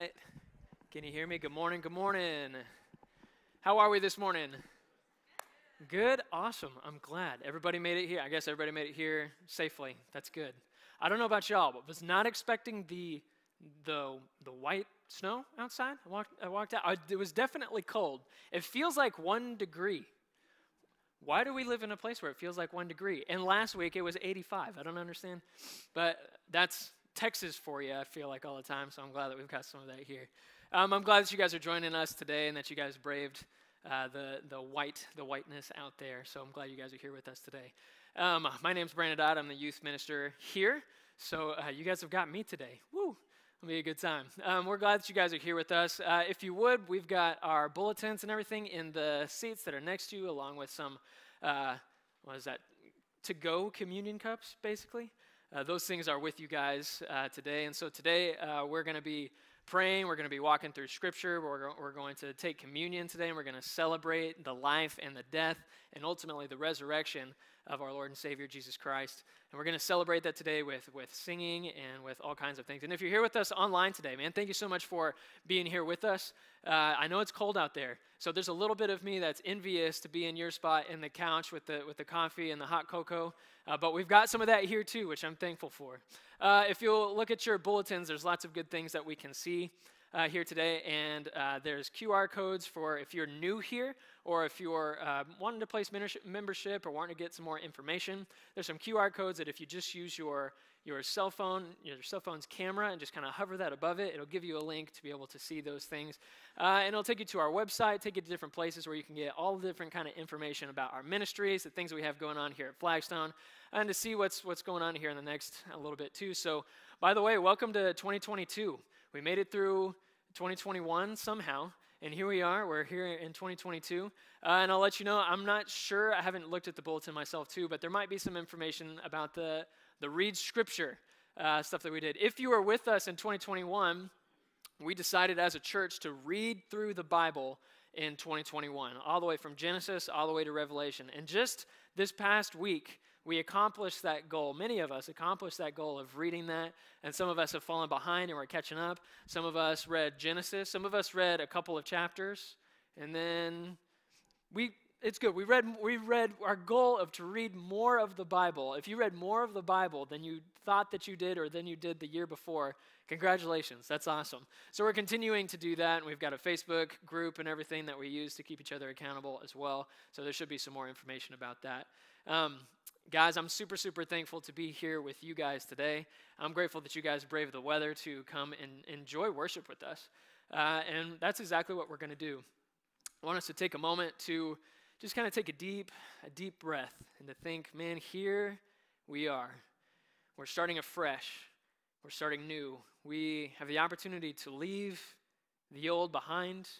Can you hear me? Good morning. Good morning. How are we this morning? Good. Awesome. I'm glad. Everybody made it here. I guess everybody made it here safely. That's good. I don't know about y'all, but was not expecting the the the white snow outside. I walked I walked out. I, it was definitely cold. It feels like 1 degree. Why do we live in a place where it feels like 1 degree? And last week it was 85. I don't understand. But that's Texas for you, I feel like all the time, so I'm glad that we've got some of that here. Um, I'm glad that you guys are joining us today and that you guys braved uh, the, the white, the whiteness out there. So I'm glad you guys are here with us today. Um, my name's Brandon Dodd. I'm the youth minister here. So uh, you guys have got me today. Woo! It'll be a good time. Um, we're glad that you guys are here with us. Uh, if you would, we've got our bulletins and everything in the seats that are next to you, along with some, uh, what is that, to go communion cups, basically. Uh, those things are with you guys uh, today. And so today uh, we're going to be praying. We're going to be walking through Scripture. We're, we're going to take communion today, and we're going to celebrate the life and the death and ultimately the resurrection of our Lord and Savior Jesus Christ. And we're going to celebrate that today with, with singing and with all kinds of things. And if you're here with us online today, man, thank you so much for being here with us. Uh, I know it's cold out there, so there's a little bit of me that's envious to be in your spot in the couch with the, with the coffee and the hot cocoa. Uh, but we've got some of that here too, which I'm thankful for. Uh, if you'll look at your bulletins, there's lots of good things that we can see uh, here today. And uh, there's QR codes for if you're new here or if you're uh, wanting to place membership or wanting to get some more information. There's some QR codes that if you just use your your cell phone, your cell phone's camera, and just kind of hover that above it, it'll give you a link to be able to see those things. Uh, and it'll take you to our website, take you to different places where you can get all the different kind of information about our ministries, the things we have going on here at Flagstone, and to see what's what's going on here in the next a little bit too. So, by the way, welcome to 2022. We made it through 2021 somehow. And here we are, we're here in 2022. Uh, and I'll let you know, I'm not sure, I haven't looked at the bulletin myself too, but there might be some information about the, the Read Scripture uh, stuff that we did. If you were with us in 2021, we decided as a church to read through the Bible in 2021, all the way from Genesis all the way to Revelation. And just this past week, we accomplished that goal. Many of us accomplished that goal of reading that, and some of us have fallen behind and we're catching up. Some of us read Genesis, some of us read a couple of chapters, and then we it's good. We read we read our goal of to read more of the Bible. If you read more of the Bible than you thought that you did or than you did the year before, congratulations. That's awesome. So we're continuing to do that and we've got a Facebook group and everything that we use to keep each other accountable as well. So there should be some more information about that. Um, Guys, I'm super, super thankful to be here with you guys today. I'm grateful that you guys braved the weather to come and enjoy worship with us. Uh, and that's exactly what we're going to do. I want us to take a moment to just kind of take a deep, a deep breath and to think, man, here we are. We're starting afresh. We're starting new. We have the opportunity to leave the old behind,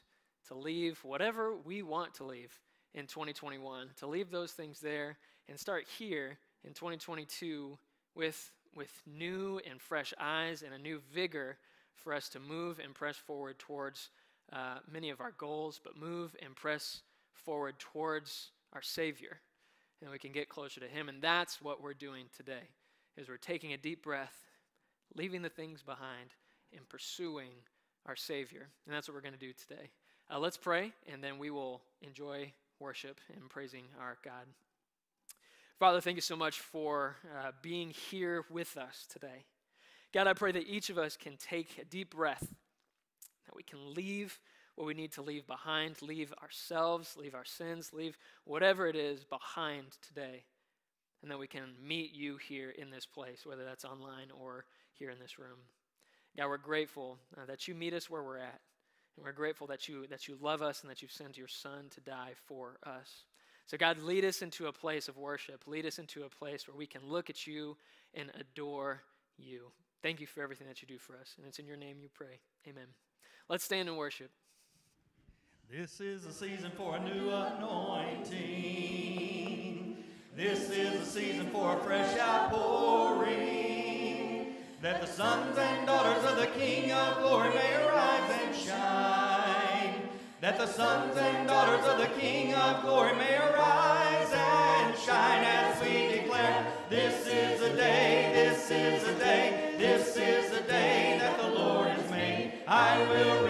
to leave whatever we want to leave in 2021, to leave those things there and start here in 2022 with, with new and fresh eyes and a new vigor for us to move and press forward towards uh, many of our goals, but move and press forward towards our Savior. And we can get closer to Him. And that's what we're doing today, is we're taking a deep breath, leaving the things behind, and pursuing our Savior. And that's what we're going to do today. Uh, let's pray, and then we will enjoy worship and praising our God. Father, thank you so much for uh, being here with us today. God, I pray that each of us can take a deep breath, that we can leave what we need to leave behind, leave ourselves, leave our sins, leave whatever it is behind today, and that we can meet you here in this place, whether that's online or here in this room. God, we're grateful uh, that you meet us where we're at. And we're grateful that you, that you love us and that you've sent your son to die for us. So, God, lead us into a place of worship. Lead us into a place where we can look at you and adore you. Thank you for everything that you do for us. And it's in your name you pray. Amen. Let's stand and worship. This is a season for a new anointing. This is a season for a fresh outpouring. That the sons and daughters of the King of glory may arise and shine that the sons and daughters of the King of glory may arise and shine as we declare, this is a day, this is a day, this is a day that the Lord has made. I will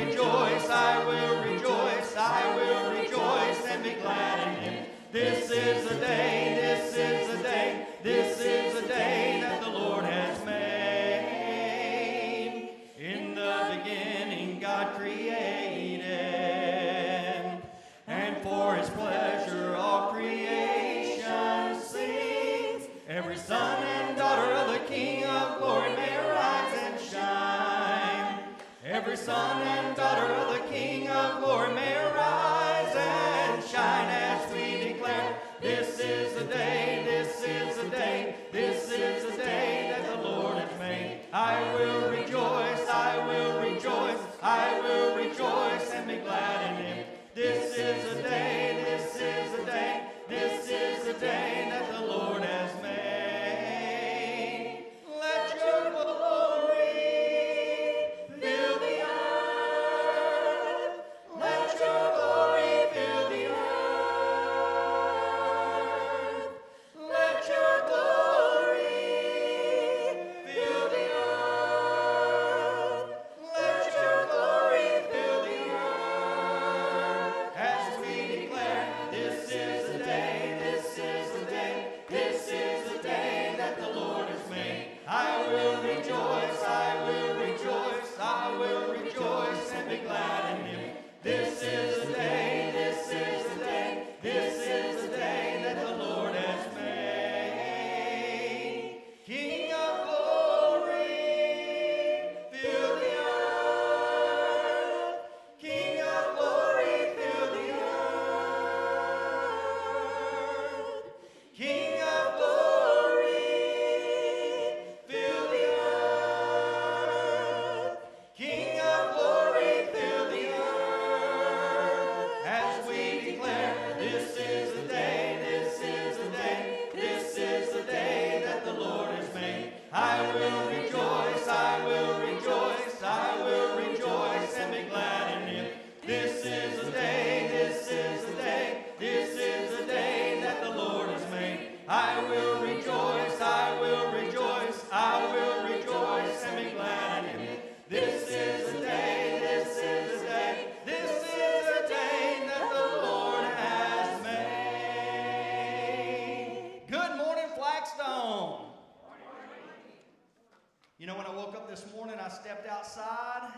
outside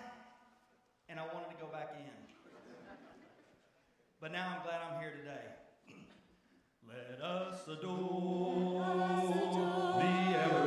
and I wanted to go back in. But now I'm glad I'm here today. Let us adore, Let us adore the ever.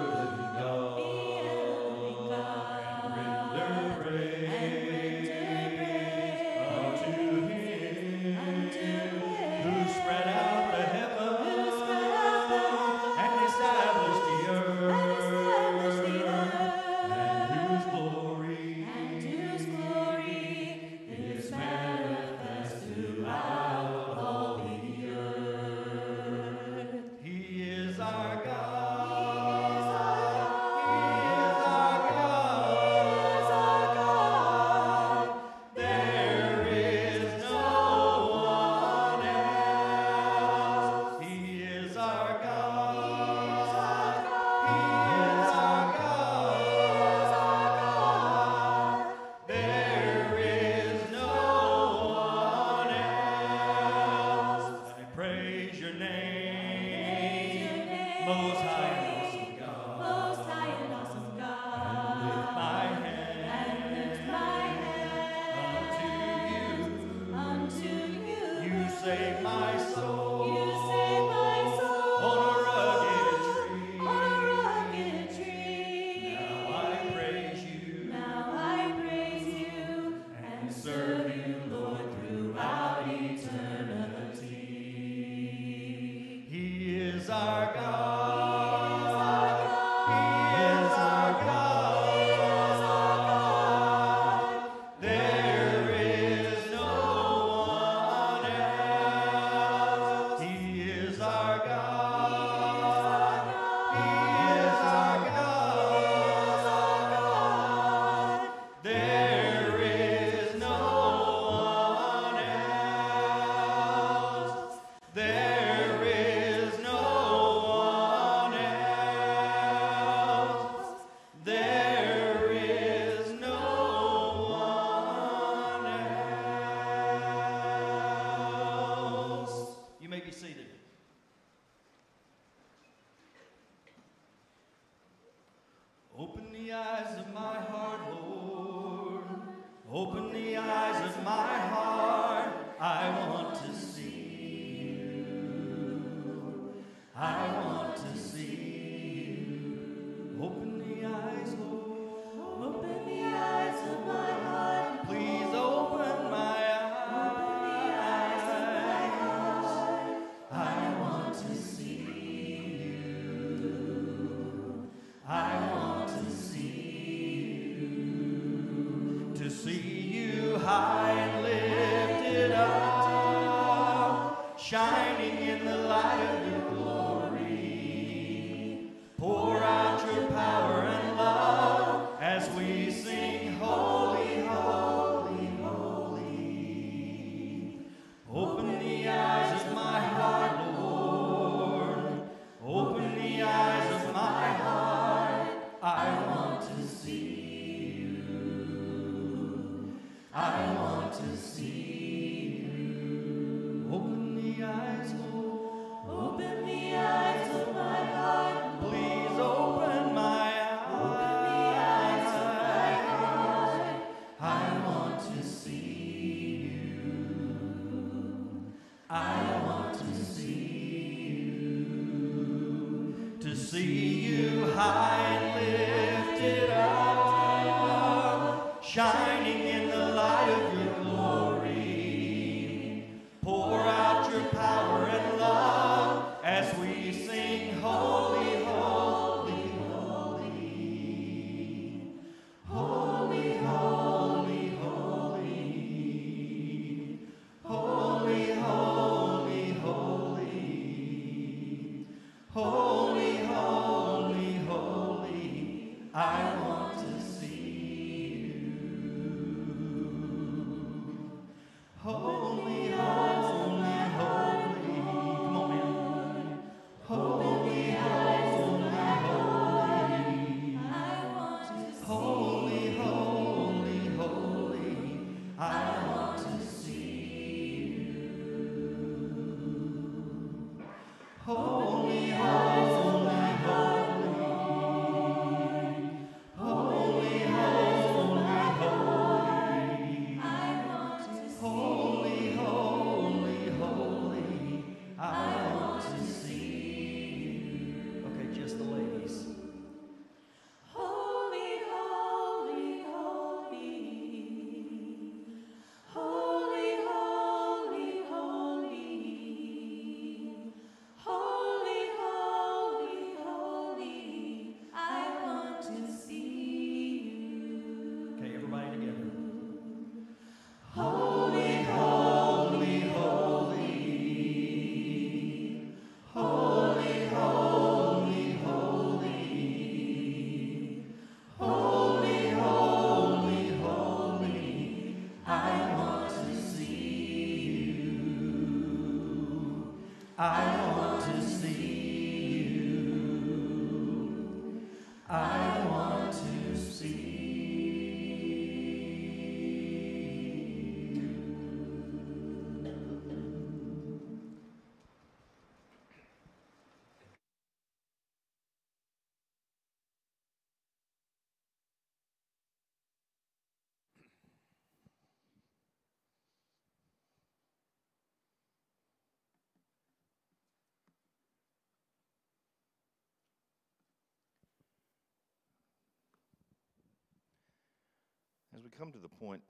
We come to the point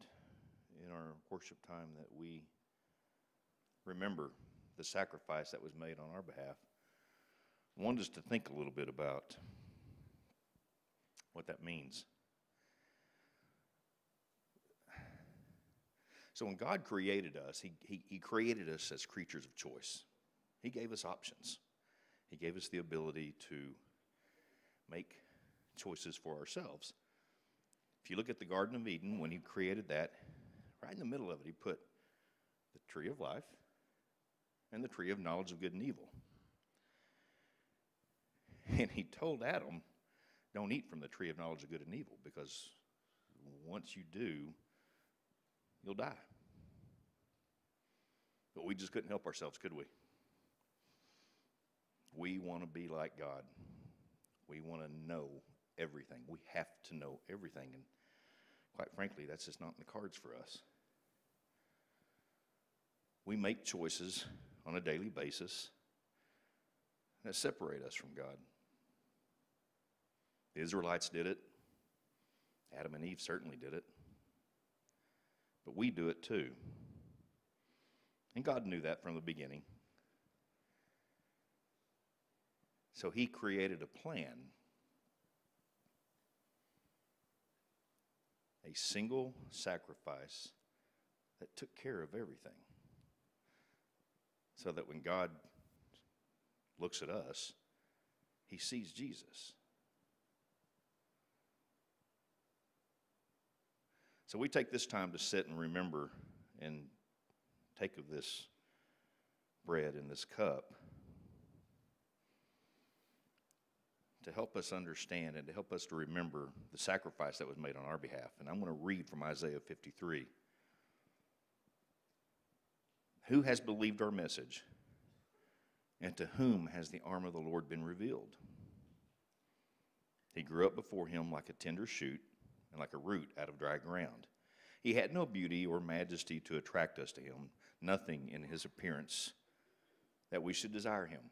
in our worship time that we remember the sacrifice that was made on our behalf, I want us to think a little bit about what that means. So, when God created us, he, he, he created us as creatures of choice. He gave us options, He gave us the ability to make choices for ourselves. If you look at the Garden of Eden, when he created that, right in the middle of it, he put the tree of life and the tree of knowledge of good and evil. And he told Adam, don't eat from the tree of knowledge of good and evil, because once you do, you'll die. But we just couldn't help ourselves, could we? We want to be like God. We want to know everything. We have to know everything. And quite frankly, that's just not in the cards for us. We make choices on a daily basis that separate us from God. The Israelites did it, Adam and Eve certainly did it, but we do it too. And God knew that from the beginning. So He created a plan a single sacrifice that took care of everything. so that when God looks at us, he sees Jesus. So we take this time to sit and remember and take of this bread and this cup to help us understand and to help us to remember the sacrifice that was made on our behalf. And I'm going to read from Isaiah 53. Who has believed our message? And to whom has the arm of the Lord been revealed? He grew up before him like a tender shoot and like a root out of dry ground. He had no beauty or majesty to attract us to him, nothing in his appearance that we should desire him.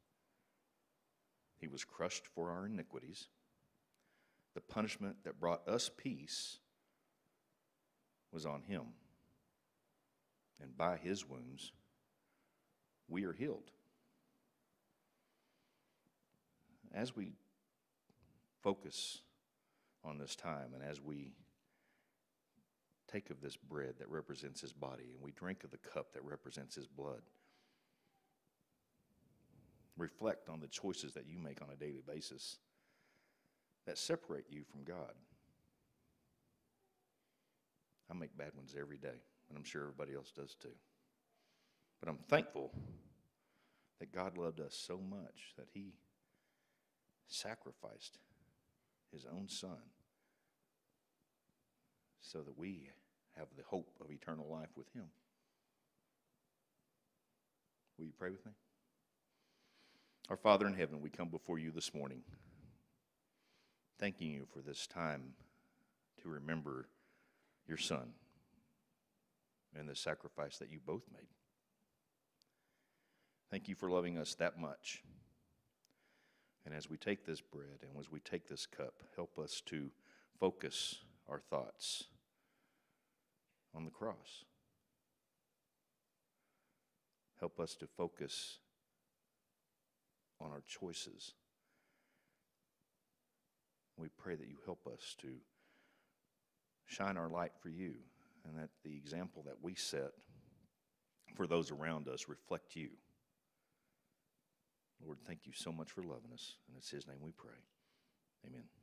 he was crushed for our iniquities. The punishment that brought us peace was on him. And by his wounds, we are healed. As we focus on this time and as we take of this bread that represents his body and we drink of the cup that represents his blood, reflect on the choices that you make on a daily basis that separate you from God. I make bad ones every day, and I'm sure everybody else does too. But I'm thankful that God loved us so much that He sacrificed His own Son so that we have the hope of eternal life with Him. Will you pray with me? Our Father in heaven, we come before you this morning, thanking you for this time to remember your Son and the sacrifice that you both made. Thank you for loving us that much. And as we take this bread and as we take this cup, help us to focus our thoughts on the cross. Help us to focus on our choices. We pray that you help us to shine our light for you and that the example that we set for those around us reflect you. Lord, thank you so much for loving us. And it's His name we pray. Amen.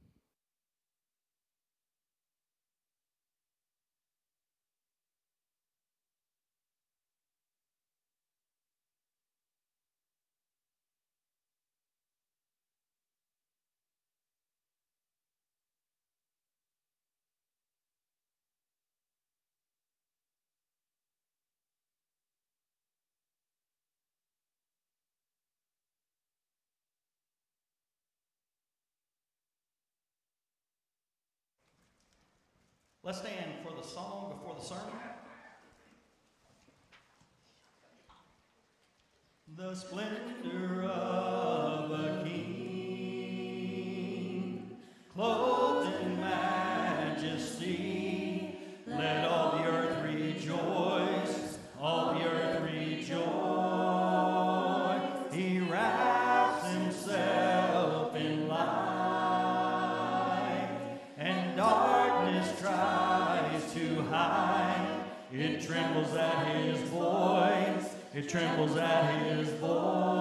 Let's stand for the song before the sermon. The splendor of a king, clothed It trembles at his voice.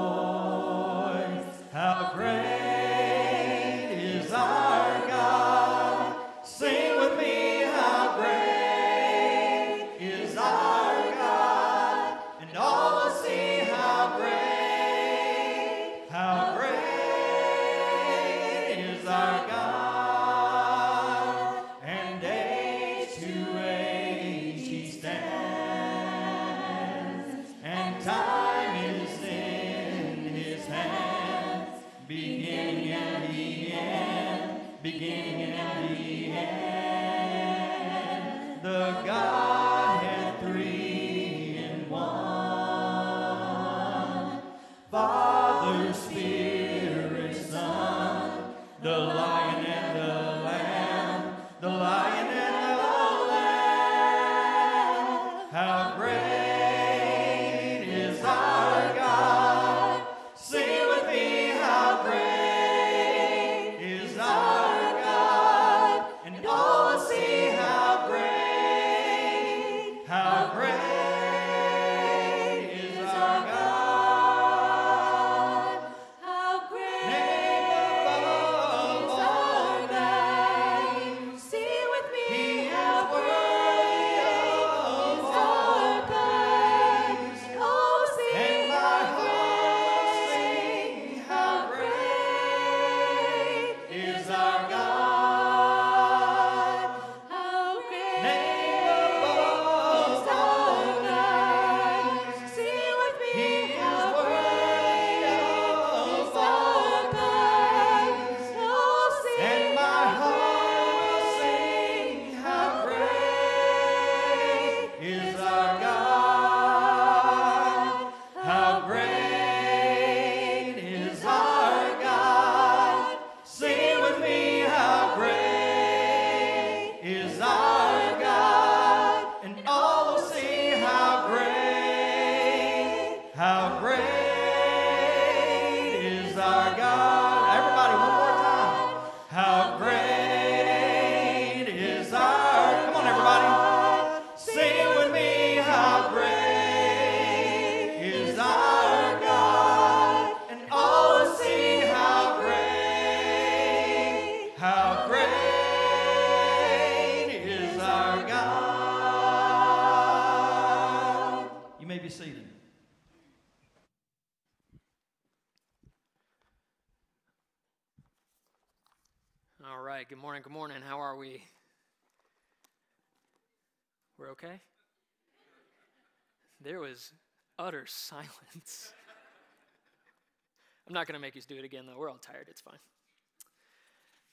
Silence. I'm not going to make you do it again, though. We're all tired. It's fine.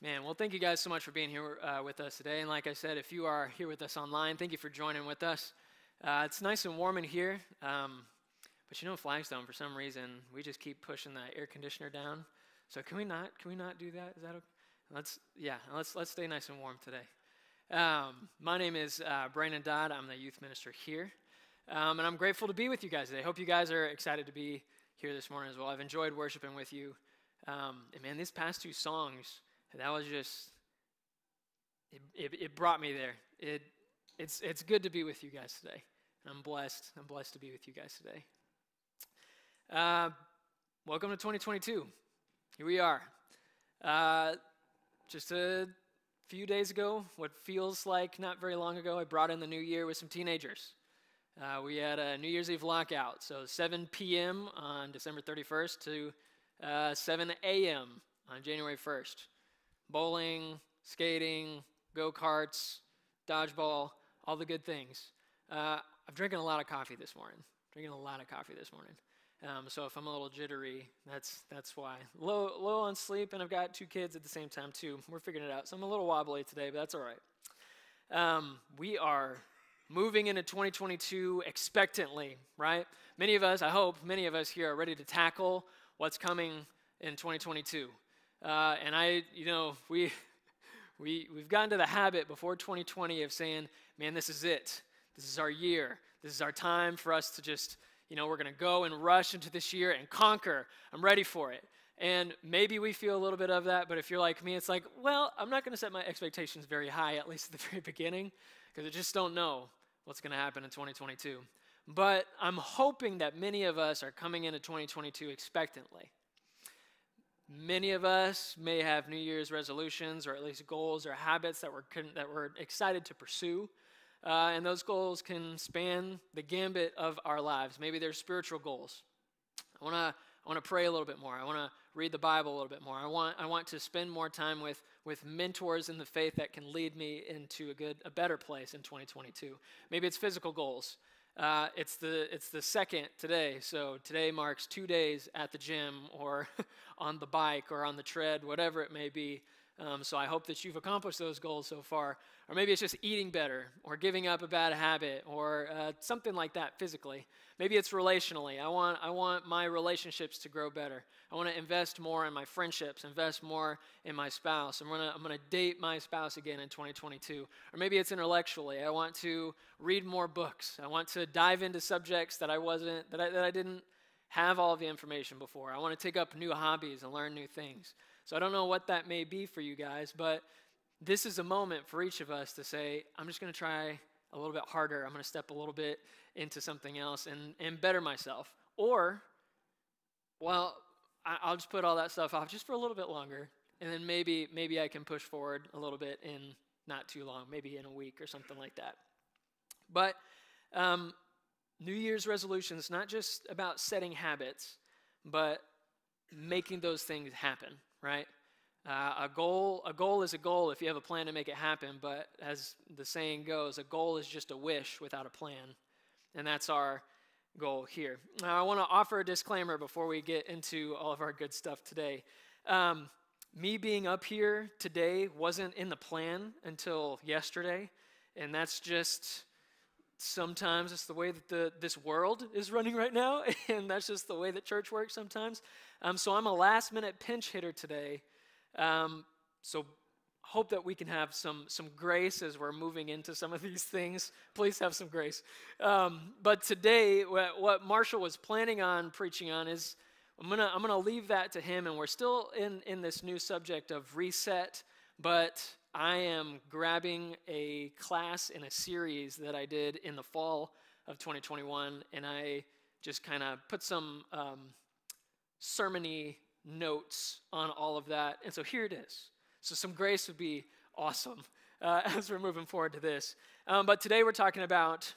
Man, well, thank you guys so much for being here uh, with us today. And like I said, if you are here with us online, thank you for joining with us. Uh, it's nice and warm in here. Um, but you know, Flagstone, for some reason, we just keep pushing the air conditioner down. So can we not? Can we not do that? Is that okay? Let's yeah. Let's let's stay nice and warm today. Um, my name is uh, Brandon Dodd. I'm the youth minister here, um, and I'm grateful to be with you guys today. Hope you guys are excited to be here this morning as well. I've enjoyed worshiping with you, um, and man, these past two songs, that was just it, it, it brought me there. It it's it's good to be with you guys today. I'm blessed. I'm blessed to be with you guys today. Uh, welcome to 2022. Here we are. Uh, just a few days ago, what feels like not very long ago, I brought in the new year with some teenagers. Uh, we had a New Year's Eve lockout, so 7 p.m. on December 31st to uh, 7 a.m. on January 1st. Bowling, skating, go karts, dodgeball, all the good things. Uh, I've drinking a lot of coffee this morning. Drinking a lot of coffee this morning. Um, so if I'm a little jittery, that's that's why. Low low on sleep, and I've got two kids at the same time too. We're figuring it out. So I'm a little wobbly today, but that's all right. Um, we are moving into 2022 expectantly, right? Many of us, I hope, many of us here are ready to tackle what's coming in 2022. Uh, and I, you know, we we we've gotten to the habit before 2020 of saying, "Man, this is it. This is our year. This is our time for us to just." You know, we're going to go and rush into this year and conquer. I'm ready for it. And maybe we feel a little bit of that, but if you're like me, it's like, well, I'm not going to set my expectations very high, at least at the very beginning, because I just don't know what's going to happen in 2022. But I'm hoping that many of us are coming into 2022 expectantly. Many of us may have New Year's resolutions or at least goals or habits that we're, that we're excited to pursue. Uh, and those goals can span the gambit of our lives. Maybe they're spiritual goals. I want to I want to pray a little bit more. I want to read the Bible a little bit more. I want I want to spend more time with with mentors in the faith that can lead me into a good a better place in 2022. Maybe it's physical goals. Uh, it's the it's the second today, so today marks two days at the gym or on the bike or on the tread, whatever it may be. Um, so I hope that you've accomplished those goals so far. Or maybe it's just eating better, or giving up a bad habit, or uh, something like that physically. Maybe it's relationally. I want, I want my relationships to grow better. I want to invest more in my friendships, invest more in my spouse. I'm gonna, I'm gonna date my spouse again in 2022. Or maybe it's intellectually. I want to read more books. I want to dive into subjects that I wasn't, that I, that I didn't have all the information before. I want to take up new hobbies and learn new things. So I don't know what that may be for you guys, but this is a moment for each of us to say, I'm just going to try a little bit harder. I'm going to step a little bit into something else and, and better myself. Or, well, I, will just put all that stuff off just for a little bit longer, and then maybe maybe I can push forward a little bit in not too long, maybe in a week or something like that. But um, New Year's resolutions not just about setting habits, but making those things happen right? Uh, a goal, a goal is a goal if you have a plan to make it happen. But as the saying goes, a goal is just a wish without a plan, and that's our goal here. Now, I want to offer a disclaimer before we get into all of our good stuff today. Um, me being up here today wasn't in the plan until yesterday, and that's just sometimes it's the way that the, this world is running right now, and that's just the way that church works sometimes. Um, so I'm a last minute pinch hitter today. Um, so hope that we can have some, some grace as we're moving into some of these things. Please have some grace. Um, but today, what, Marshall was planning on preaching on is I'm going to I'm gonna leave that to him, and we're still in, in this new subject of reset, but I am grabbing a class in a series that I did in the fall of 2021, and I just kind of put some um, sermony notes on all of that. And so here it is. So some grace would be awesome uh, as we're moving forward to this. Um, but today we're talking about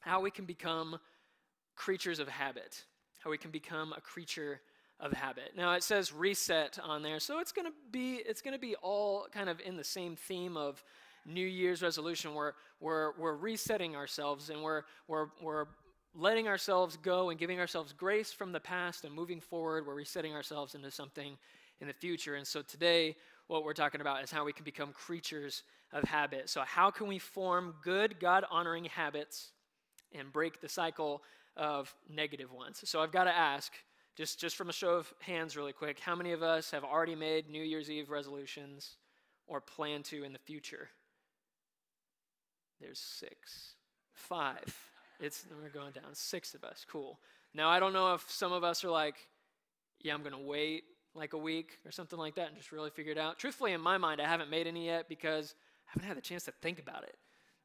how we can become creatures of habit, how we can become a creature of habit. Now it says reset on there, so it's to be it's to be all kind of in the same theme of New Year's resolution. Where we're we're resetting ourselves and we're we're we're letting ourselves go and giving ourselves grace from the past and moving forward. Where we're setting ourselves into something in the future. And so today, what we're talking about is how we can become creatures of habit. So how can we form good God honoring habits and break the cycle of negative ones? So I've got to ask just, just from a show of hands, really quick, how many of us have already made New Year's Eve resolutions or plan to in the future? There's six. Five. It's, we're going down. Six of us. Cool. Now, I don't know if some of us are like, yeah, I'm going to wait like a week or something like that and just really figure it out. Truthfully, in my mind, I haven't made any yet because I haven't had the chance to think about it.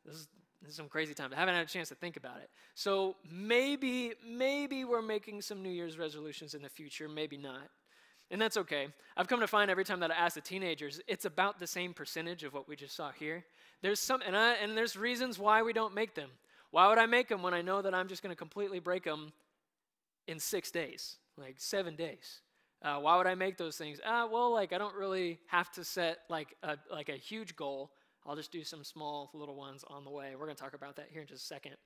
This is this is some crazy times. I haven't had a chance to think about it. So maybe, maybe we're making some New Year's resolutions in the future, maybe not. And that's okay. I've come to find every time that I ask the teenagers, it's about the same percentage of what we just saw here. There's some, and, I, and there's reasons why we don't make them. Why would I make them when I know that I'm just going to completely break them in six days, like seven days? Uh, why would I make those things? Ah, well, like I don't really have to set like a, like a huge goal. I'll just do some small little ones on the way. We're going to talk about that here in just a second.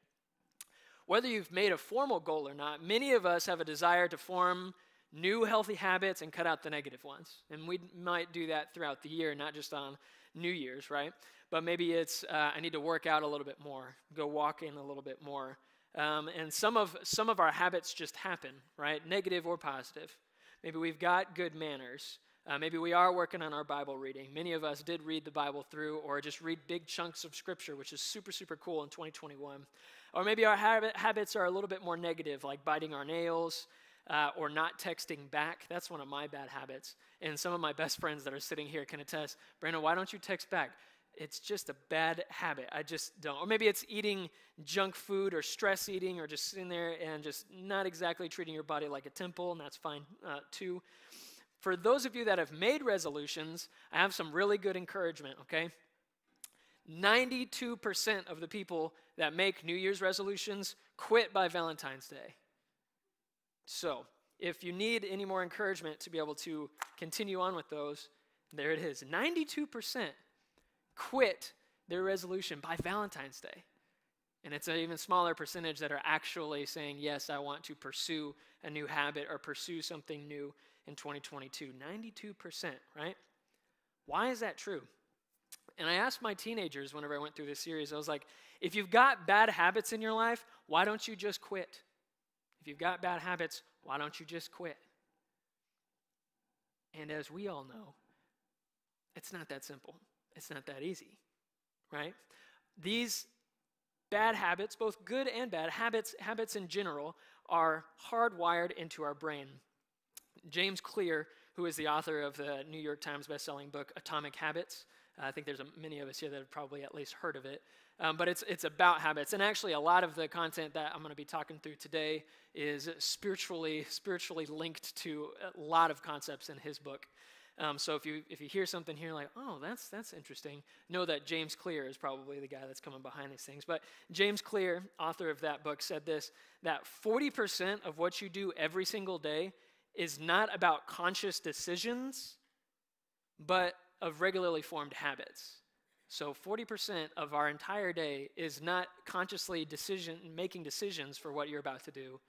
Whether you've made a formal goal or not, many of us have a desire to form new healthy habits and cut out the negative ones. And we might do that throughout the year, not just on New Year's, right? But maybe it's uh, I need to work out a little bit more, go walking a little bit more. Um, and some of some of our habits just happen, right? Negative or positive. Maybe we've got good manners. Uh, maybe we are working on our Bible reading. Many of us did read the Bible through or just read big chunks of Scripture, which is super, super cool in 2021. Or maybe our habit, habits are a little bit more negative, like biting our nails uh, or not texting back. That's one of my bad habits. And some of my best friends that are sitting here can attest Brandon, why don't you text back? It's just a bad habit. I just don't. Or maybe it's eating junk food or stress eating or just sitting there and just not exactly treating your body like a temple, and that's fine uh, too. For those of you that have made resolutions, I have some really good encouragement, okay? 92% of the people that make New Year's resolutions quit by Valentine's Day. So, if you need any more encouragement to be able to continue on with those, there it is. 92% quit their resolution by Valentine's Day. And it's an even smaller percentage that are actually saying, Yes, I want to pursue a new habit or pursue something new in 2022. 92%, right? Why is that true? And I asked my teenagers whenever I went through this series, I was like, if you've got bad habits in your life, why don't you just quit? If you've got bad habits, why don't you just quit? And as we all know, it's not that simple. It's not that easy, right? These bad habits, both good and bad habits, habits in general, are hardwired into our brain. James Clear, who is the author of the New York Times bestselling book Atomic Habits, uh, I think there's a, many of us here that have probably at least heard of it. Um, but it's, it's about habits. And actually, a lot of the content that I'm going to be talking through today is spiritually, spiritually linked to a lot of concepts in his book. Um, so if you, if you hear something here like, oh, that's, that's interesting, know that James Clear is probably the guy that's coming behind these things. But James Clear, author of that book, said this that 40% of what you do every single day is not about conscious decisions, but of regularly formed habits. So 40% of our entire day is not consciously decision making decisions for what you're about to do,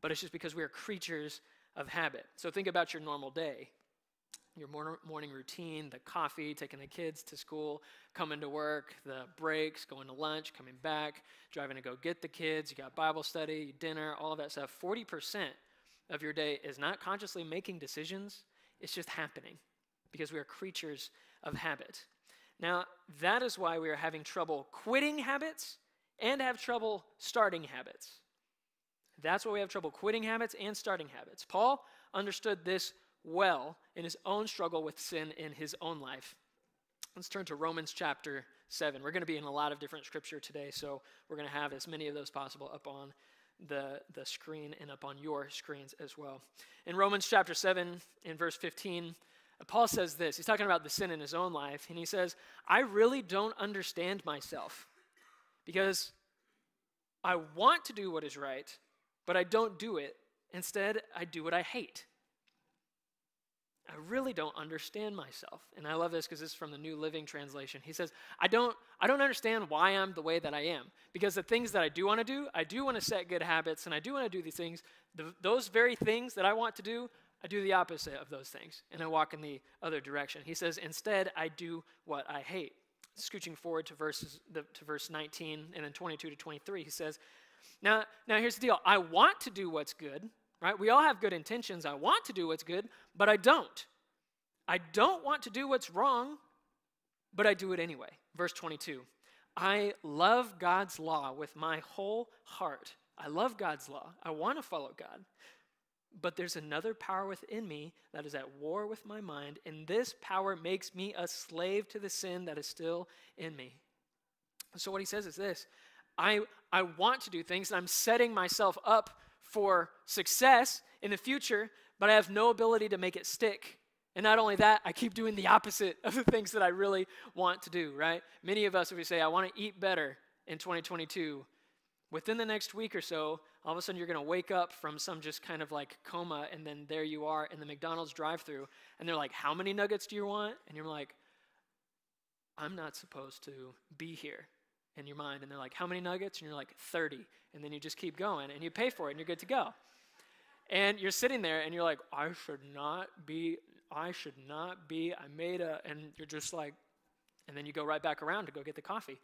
but it's just because we are creatures of habit. So think about your normal day. Your morning routine, the coffee, taking the kids to school, coming to work, the breaks, going to lunch, coming back, driving to go get the kids, you got Bible study, dinner, all of that stuff. 40% of your day is not consciously making decisions, it's just happening because we are creatures of habit. Now, that is why we are having trouble quitting habits and have trouble starting habits. That's why we have trouble quitting habits and starting habits. Paul understood this well in his own struggle with sin in his own life. Let's turn to Romans chapter 7. We're going to be in a lot of different scripture today, so we're going to have as many of those possible up on the, the screen and up on your screens as well. In Romans chapter 7, in verse 15, Paul says this. He's talking about the sin in his own life, and he says, I really don't understand myself because I want to do what is right, but I don't do it. Instead, I do what I hate. I really don't understand myself. And I love this because this is from the New Living Translation. He says, I don't, I don't understand why I'm the way that I am. Because the things that I do want to do, I do want to set good habits and I do want to do these things. The, those very things that I want to do, I do the opposite of those things and I walk in the other direction. He says, instead, I do what I hate. Scooching forward to, verses, the, to verse 19 and then 22 to 23, he says, now, now here's the deal. I want to do what's good, right? We all have good intentions. I want to do what's good, but I don't. I don't want to do what's wrong, but I do it anyway. Verse 22 I love God's law with my whole heart. I love God's law. I want to follow God. But there's another power within me that is at war with my mind, and this power makes me a slave to the sin that is still in me. So, what he says is this I, I want to do things, and I'm setting myself up for success in the future, but I have no ability to make it stick. And not only that, I keep doing the opposite of the things that I really want to do, right? Many of us, if we say, I want to eat better in 2022, within the next week or so, all of a sudden you're going to wake up from some just kind of like coma, and then there you are in the McDonald's drive through, and they're like, How many nuggets do you want? And you're like, I'm not supposed to be here in your mind. And they're like, How many nuggets? And you're like, 30. And then you just keep going, and you pay for it, and you're good to go. And you're sitting there, and you're like, I should not be, I should not be, I made a, and you're just like, and then you go right back around to go get the coffee.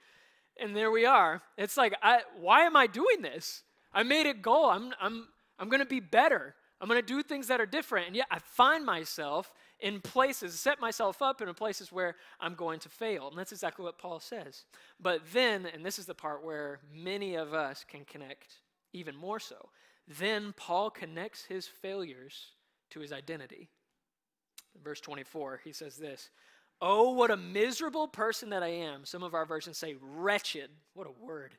And there we are. It's like, I, why am I doing this? I made a goal. I'm, I'm, I'm going to be better. I'm going to do things that are different. And yet I find myself in places, set myself up in places where I'm going to fail. And that's exactly what Paul says. But then, and this is the part where many of us can connect even more so, then Paul connects his failures to his identity. Verse 24, he says this Oh, what a miserable person that I am. Some of our versions say wretched. What a word.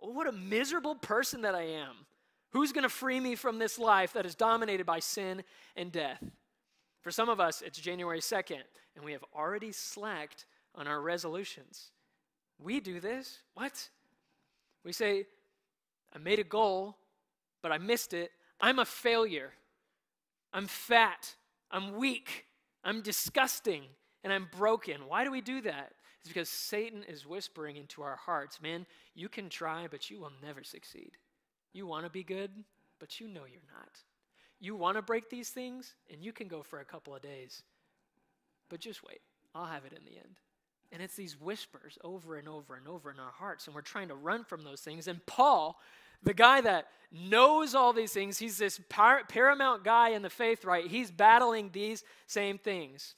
Oh, what a miserable person that I am. Who's going to free me from this life that is dominated by sin and death? For some of us, it's January 2nd, and we have already slacked on our resolutions. We do this. What? We say, I made a goal, but I missed it. I'm a failure. I'm fat. I'm weak. I'm disgusting. And I'm broken. Why do we do that? It's because Satan is whispering into our hearts, man, you can try, but you will never succeed. You want to be good, but you know you're not. You want to break these things, and you can go for a couple of days, but just wait. I'll have it in the end. And it's these whispers over and over and over in our hearts, and we're trying to run from those things. And Paul, the guy that knows all these things, he's this par- paramount guy in the faith, right? He's battling these same things.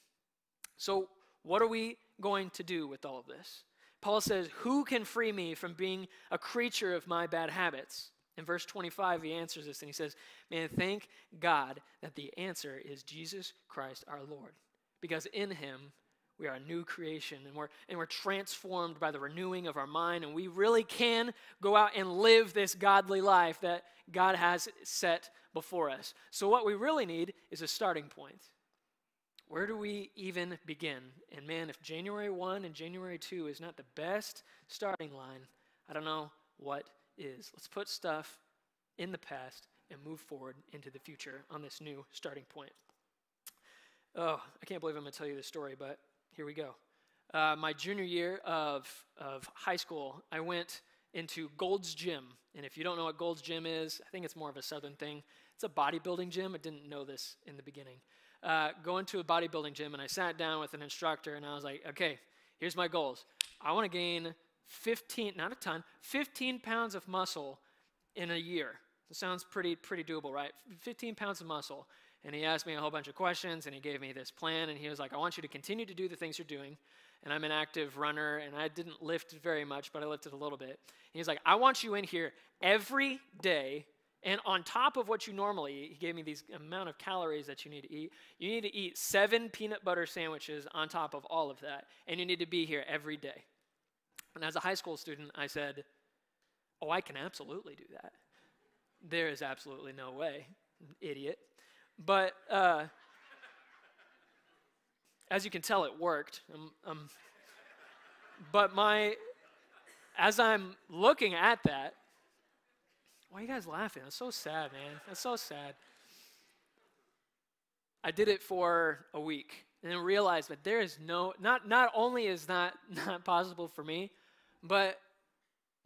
So, what are we going to do with all of this? Paul says, Who can free me from being a creature of my bad habits? In verse 25, he answers this and he says, Man, thank God that the answer is Jesus Christ our Lord. Because in him we are a new creation and we're, and we're transformed by the renewing of our mind, and we really can go out and live this godly life that God has set before us. So, what we really need is a starting point. Where do we even begin? And man, if January 1 and January 2 is not the best starting line, I don't know what is. Let's put stuff in the past and move forward into the future on this new starting point. Oh, I can't believe I'm going to tell you this story, but here we go. Uh, my junior year of, of high school, I went into Gold's Gym. And if you don't know what Gold's Gym is, I think it's more of a southern thing. It's a bodybuilding gym. I didn't know this in the beginning. Uh, go into a bodybuilding gym, and I sat down with an instructor, and I was like, okay, here's my goals. I want to gain 15, not a ton, 15 pounds of muscle in a year. Sounds pretty, pretty doable, right? 15 pounds of muscle. And he asked me a whole bunch of questions and he gave me this plan. And he was like, I want you to continue to do the things you're doing. And I'm an active runner and I didn't lift very much, but I lifted a little bit. And he's like, I want you in here every day. And on top of what you normally eat, he gave me these amount of calories that you need to eat. You need to eat seven peanut butter sandwiches on top of all of that. And you need to be here every day. And as a high school student, I said, Oh, I can absolutely do that. There is absolutely no way, idiot. But uh, as you can tell, it worked. Um, um, but my, as I'm looking at that, why are you guys laughing? That's so sad, man. That's so sad. I did it for a week and then realized that there is no, not, not only is that not possible for me, but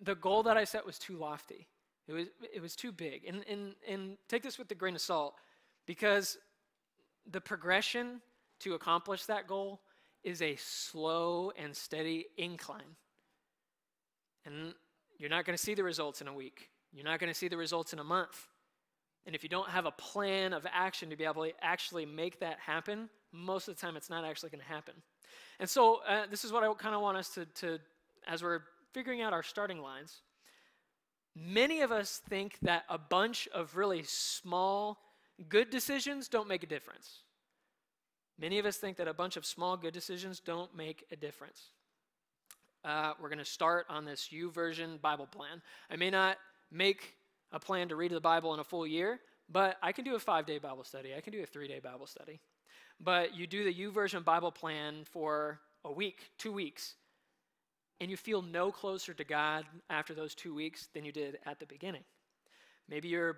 the goal that I set was too lofty. It was, it was too big. And, and, and take this with a grain of salt because the progression to accomplish that goal is a slow and steady incline. And you're not going to see the results in a week. You're not going to see the results in a month. And if you don't have a plan of action to be able to actually make that happen, most of the time it's not actually going to happen. And so, uh, this is what I kind of want us to, to, as we're figuring out our starting lines, many of us think that a bunch of really small, good decisions don't make a difference. Many of us think that a bunch of small, good decisions don't make a difference. Uh, we're going to start on this YouVersion Bible plan. I may not make a plan to read the Bible in a full year, but I can do a five day Bible study. I can do a three day Bible study. But you do the YouVersion Bible plan for a week, two weeks, and you feel no closer to God after those two weeks than you did at the beginning. Maybe you're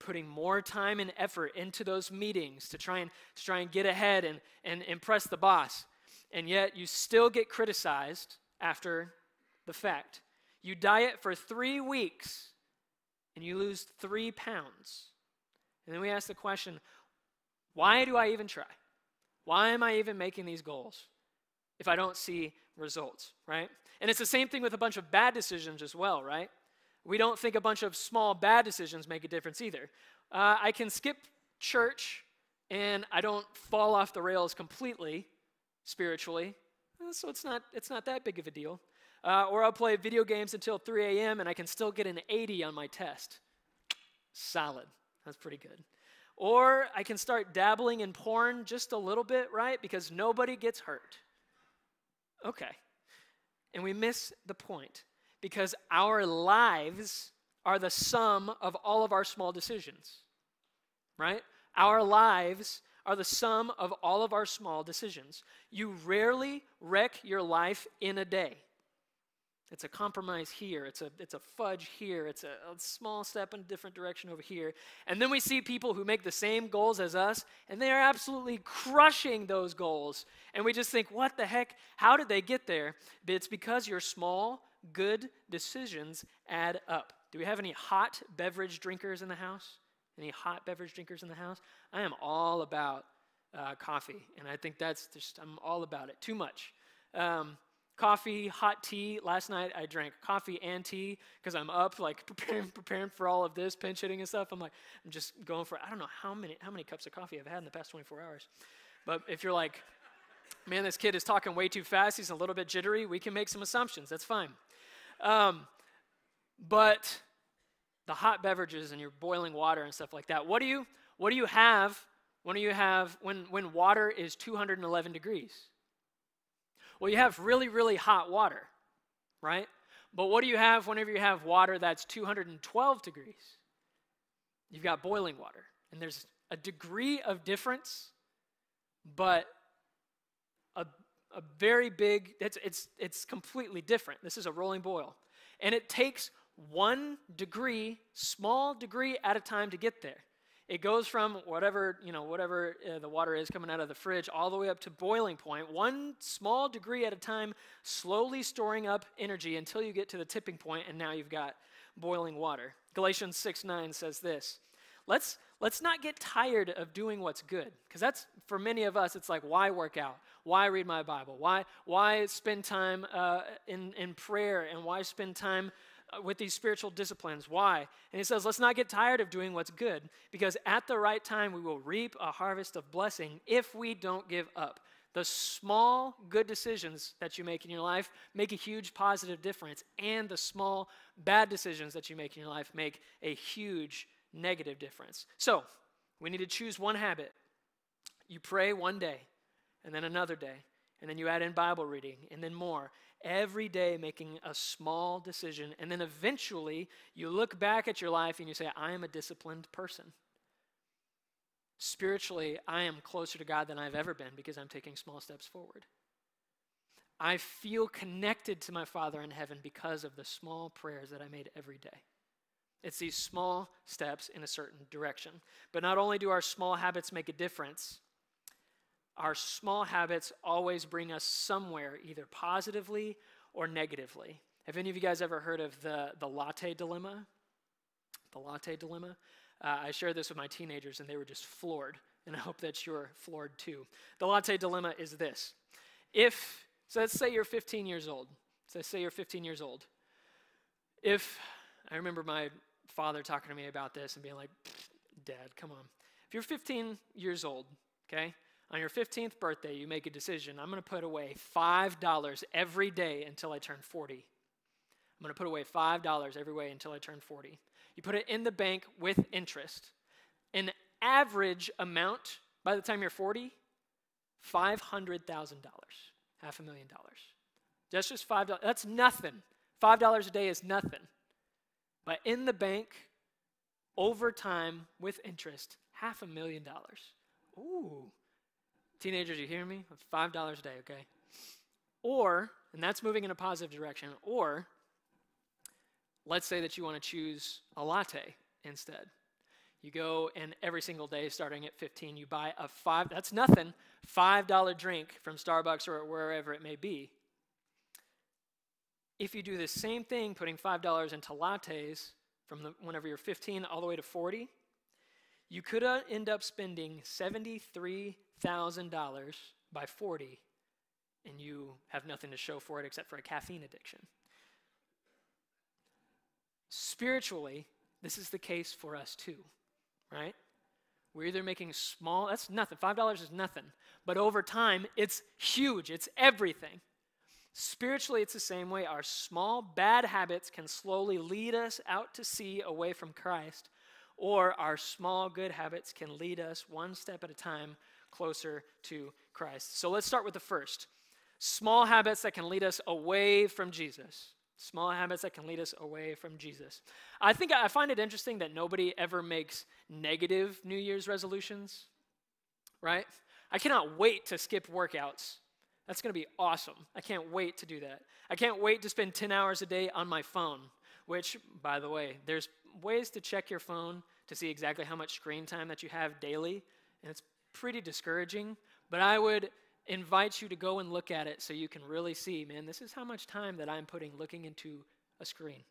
putting more time and effort into those meetings to try and, to try and get ahead and, and impress the boss, and yet you still get criticized after the fact. You diet for three weeks and you lose three pounds. And then we ask the question why do I even try? Why am I even making these goals if I don't see results, right? And it's the same thing with a bunch of bad decisions as well, right? We don't think a bunch of small bad decisions make a difference either. Uh, I can skip church and I don't fall off the rails completely spiritually, uh, so it's not, it's not that big of a deal. Uh, or I'll play video games until 3 a.m. and I can still get an 80 on my test. Solid. That's pretty good. Or I can start dabbling in porn just a little bit, right? Because nobody gets hurt. Okay. And we miss the point because our lives are the sum of all of our small decisions, right? Our lives are the sum of all of our small decisions. You rarely wreck your life in a day. It's a compromise here. It's a, it's a fudge here. It's a, a, small step in a different direction over here. And then we see people who make the same goals as us, and they are absolutely crushing those goals. And we just think, what the heck? How did they get there? But it's because your small, good decisions add up. Do we have any hot beverage drinkers in the house? Any hot beverage drinkers in the house? I am all about uh, coffee, and I think that's just I'm all about it. Too much. Um, coffee, hot tea. Last night I drank coffee and tea because I'm up, like preparing, preparing for all of this pinch hitting and stuff. I'm like, I'm just going for. I don't know how many how many cups of coffee I've had in the past 24 hours, but if you're like, man, this kid is talking way too fast. He's a little bit jittery. We can make some assumptions. That's fine. Um, but the hot beverages and your boiling water and stuff like that. What do you what do you have when you have when when water is 211 degrees? Well, you have really, really hot water, right? But what do you have whenever you have water that's 212 degrees? You've got boiling water. And there's a degree of difference, but a, a very big, it's, it's, it's completely different. This is a rolling boil. And it takes one degree, small degree at a time to get there. It goes from whatever, you know, whatever uh, the water is coming out of the fridge all the way up to boiling point, one small degree at a time, slowly storing up energy until you get to the tipping point and now you've got boiling water. Galatians 6 9 says this. Let's, let's not get tired of doing what's good. Because that's, for many of us, it's like, why work out? Why read my Bible? Why, why spend time uh, in, in prayer? And why spend time with these spiritual disciplines. Why? And he says, let's not get tired of doing what's good, because at the right time we will reap a harvest of blessing if we don't give up. The small good decisions that you make in your life make a huge positive difference, and the small bad decisions that you make in your life make a huge negative difference. So, we need to choose one habit. You pray one day, and then another day, and then you add in Bible reading, and then more every day making a small decision. And then eventually you look back at your life and you say, I am a disciplined person. Spiritually, I am closer to God than I've ever been because I'm taking small steps forward. I feel connected to my Father in heaven because of the small prayers that I made every day. It's these small steps in a certain direction. But not only do our small habits make a difference, our small habits always bring us somewhere, either positively or negatively. Have any of you guys ever heard of the, the latte dilemma? The latte dilemma? Uh, I shared this with my teenagers and they were just floored, and I hope that you're floored too. The latte dilemma is this. If, so let's say you're 15 years old. So let's say you're 15 years old. If, I remember my father talking to me about this and being like, Dad, come on. If you're 15 years old, okay, on your 15th birthday, you make a decision. I'm going to put away $5 every day until I turn 40. I'm going to put away $5 every way until I turn 40. You put it in the bank with interest. An average amount by the time you're 40, $500,000, half a million dollars. That's just $5. That's nothing. $5 a day is nothing. But in the bank, over time with interest, half a million dollars. Ooh, Teenagers, you hear me? $5 a day, okay? Or, and that's moving in a positive direction, or let's say that you want to choose a latte instead. You go and every single day starting at 15, you buy a five, that's nothing, $5 drink from Starbucks or wherever it may be. If you do the same thing, putting $5 into lattes from the, whenever you're 15 all the way to 40, you could uh, end up spending 73 $1,000 by 40 and you have nothing to show for it except for a caffeine addiction. Spiritually, this is the case for us too, right? We're either making small, that's nothing. $5 is nothing. But over time, it's huge, it's everything. Spiritually, it's the same way. Our small bad habits can slowly lead us out to sea away from Christ, or our small good habits can lead us one step at a time closer to Christ. So let's start with the first small habits that can lead us away from Jesus. Small habits that can lead us away from Jesus. I think I find it interesting that nobody ever makes negative New Year's resolutions, right? I cannot wait to skip workouts. That's going to be awesome. I can't wait to do that. I can't wait to spend 10 hours a day on my phone, which, by the way, there's ways to check your phone to see exactly how much screen time that you have daily, and it's pretty discouraging, but I would invite you to go and look at it so you can really see, man, this is how much time that I'm putting looking into a screen.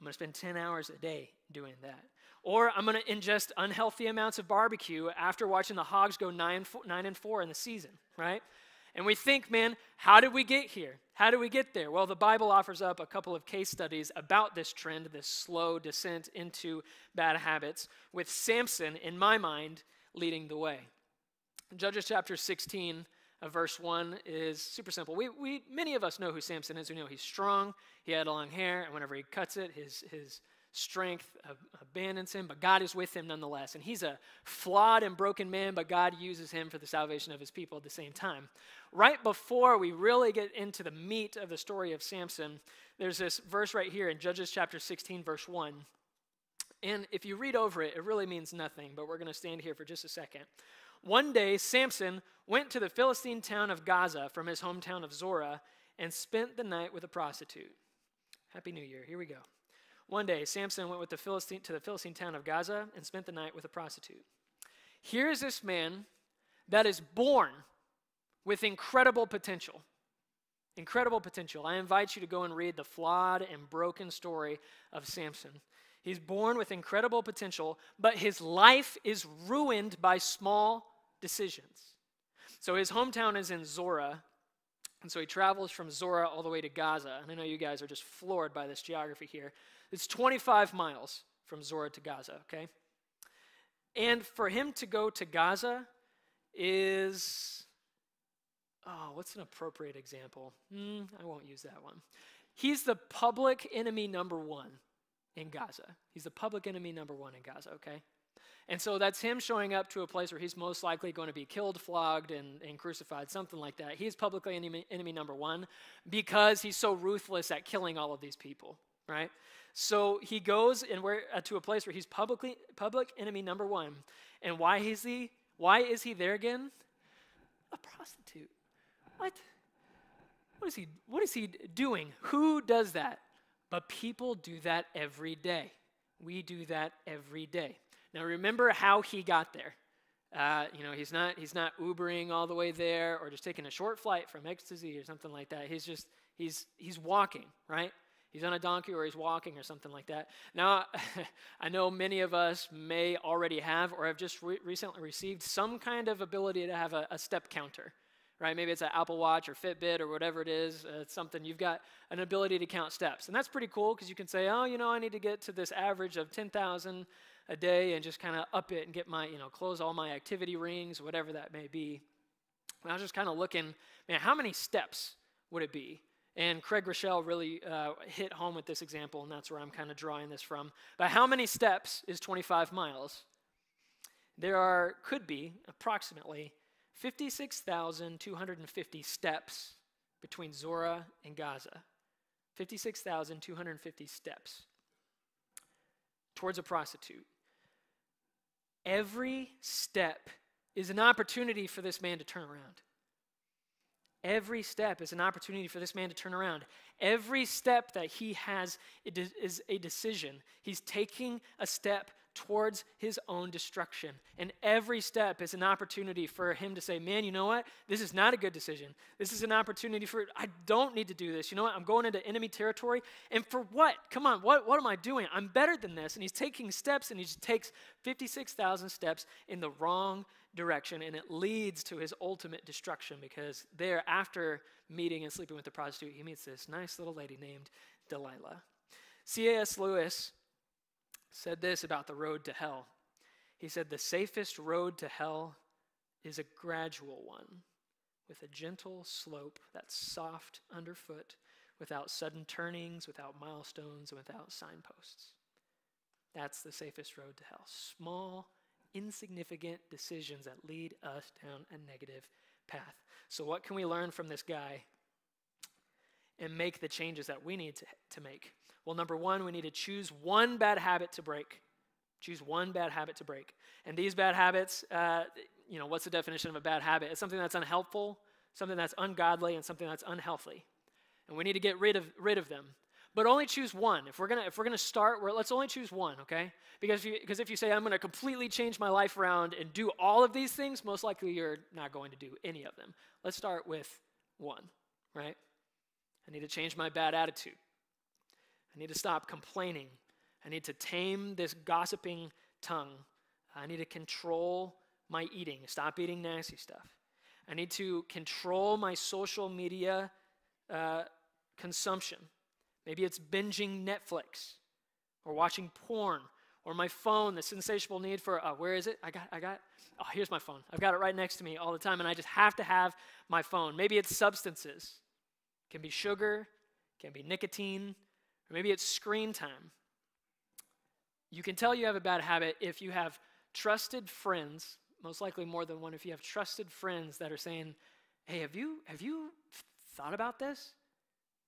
I'm going to spend 10 hours a day doing that. Or I'm going to ingest unhealthy amounts of barbecue after watching the Hogs go 9, 9 and 4 in the season, right? And we think, man, how did we get here? How did we get there? Well, the Bible offers up a couple of case studies about this trend, this slow descent into bad habits, with Samson, in my mind, leading the way. Judges chapter 16, uh, verse 1 is super simple. We, we, many of us know who Samson is. We know he's strong, he had long hair, and whenever he cuts it, his, his strength abandons him, but God is with him nonetheless. And he's a flawed and broken man, but God uses him for the salvation of his people at the same time. Right before we really get into the meat of the story of Samson, there's this verse right here in Judges chapter 16, verse 1. And if you read over it, it really means nothing, but we're going to stand here for just a second. One day, Samson went to the Philistine town of Gaza from his hometown of Zorah and spent the night with a prostitute. Happy New Year. Here we go. One day, Samson went with the Philistine, to the Philistine town of Gaza and spent the night with a prostitute. Here is this man that is born with incredible potential. Incredible potential. I invite you to go and read the flawed and broken story of Samson. He's born with incredible potential, but his life is ruined by small decisions. So his hometown is in Zorah, and so he travels from Zorah all the way to Gaza. And I know you guys are just floored by this geography here. It's 25 miles from Zora to Gaza, okay? And for him to go to Gaza is, oh, what's an appropriate example? Mm, I won't use that one. He's the public enemy number one in Gaza. He's the public enemy number one in Gaza, okay? And so that's him showing up to a place where he's most likely going to be killed, flogged, and, and crucified, something like that. He's publicly enemy, enemy number one because he's so ruthless at killing all of these people, right? So he goes and where, uh, to a place where he's publicly public enemy number one. And why is he? Why is he there again? A prostitute. What? What is he? What is he doing? Who does that? But people do that every day. We do that every day. Now remember how he got there. Uh, you know, he's not he's not Ubering all the way there or just taking a short flight from ecstasy or something like that. He's just he's he's walking, right? He's on a donkey or he's walking or something like that. Now, I know many of us may already have or have just re- recently received some kind of ability to have a, a, step counter, right? Maybe it's an Apple Watch or Fitbit or whatever it is. Uh, it's something you've got an ability to count steps. And that's pretty cool because you can say, oh, you know, I need to get to this average of 10,000 a day and just kind of up it and get my, you know, close all my activity rings, whatever that may be. And I was just kind of looking, man, how many steps would it be? And Craig Groeschel really uh, hit home with this example, and that's where I'm kind of drawing this from. But how many steps is 25 miles? There are, could be, approximately 56,250 steps between Zora and Gaza. 56,250 steps towards a prostitute. Every step is an opportunity for this man to turn around. Every step is an opportunity for this man to turn around. Every step that he has is a decision. He's taking a step towards his own destruction. And every step is an opportunity for him to say, Man, you know what? This is not a good decision. This is an opportunity for, I don't need to do this. You know what? I'm going into enemy territory. And for what? Come on, what, what am I doing? I'm better than this. And he's taking steps, and he just takes 56,000 steps in the wrong direction, and it leads to his ultimate destruction because there, after meeting and sleeping with the prostitute, he meets this nice little lady named Delilah. C.S. Lewis said this about the road to hell. He said, The safest road to hell is a gradual one with a gentle slope that's soft underfoot, without sudden turnings, without milestones, and without signposts. That's the safest road to hell. Small, insignificant decisions that lead us down a negative path. So, what can we learn from this guy and make the changes that we need to, to make? Well, number one, we need to choose one bad habit to break. Choose one bad habit to break. And these bad habits, uh, you know, what's the definition of a bad habit? It's something that's unhelpful, something that's ungodly, and something that's unhealthy. And we need to get rid of, rid of them but only choose one. If we're gonna if we're gonna start, let's only choose one, okay? Because if you, because if you say I'm gonna completely change my life around and do all of these things, most likely you're not going to do any of them. Let's start with one, right? I need to change my bad attitude. I need to stop complaining. I need to tame this gossiping tongue. I need to control my eating, stop eating nasty stuff. I need to control my social media uh, consumption. Maybe it's binging Netflix or watching porn or my phone, the insatiable need for, uh, where is it? I got, I got, oh, here's my phone. I've got it right next to me all the time, and I just have to have my phone. Maybe it's substances. It can be sugar, can be nicotine, or maybe it's screen time. You can tell you have a bad habit if you have trusted friends, most likely more than one, if you have trusted friends that are saying, hey, have you, have you thought about this?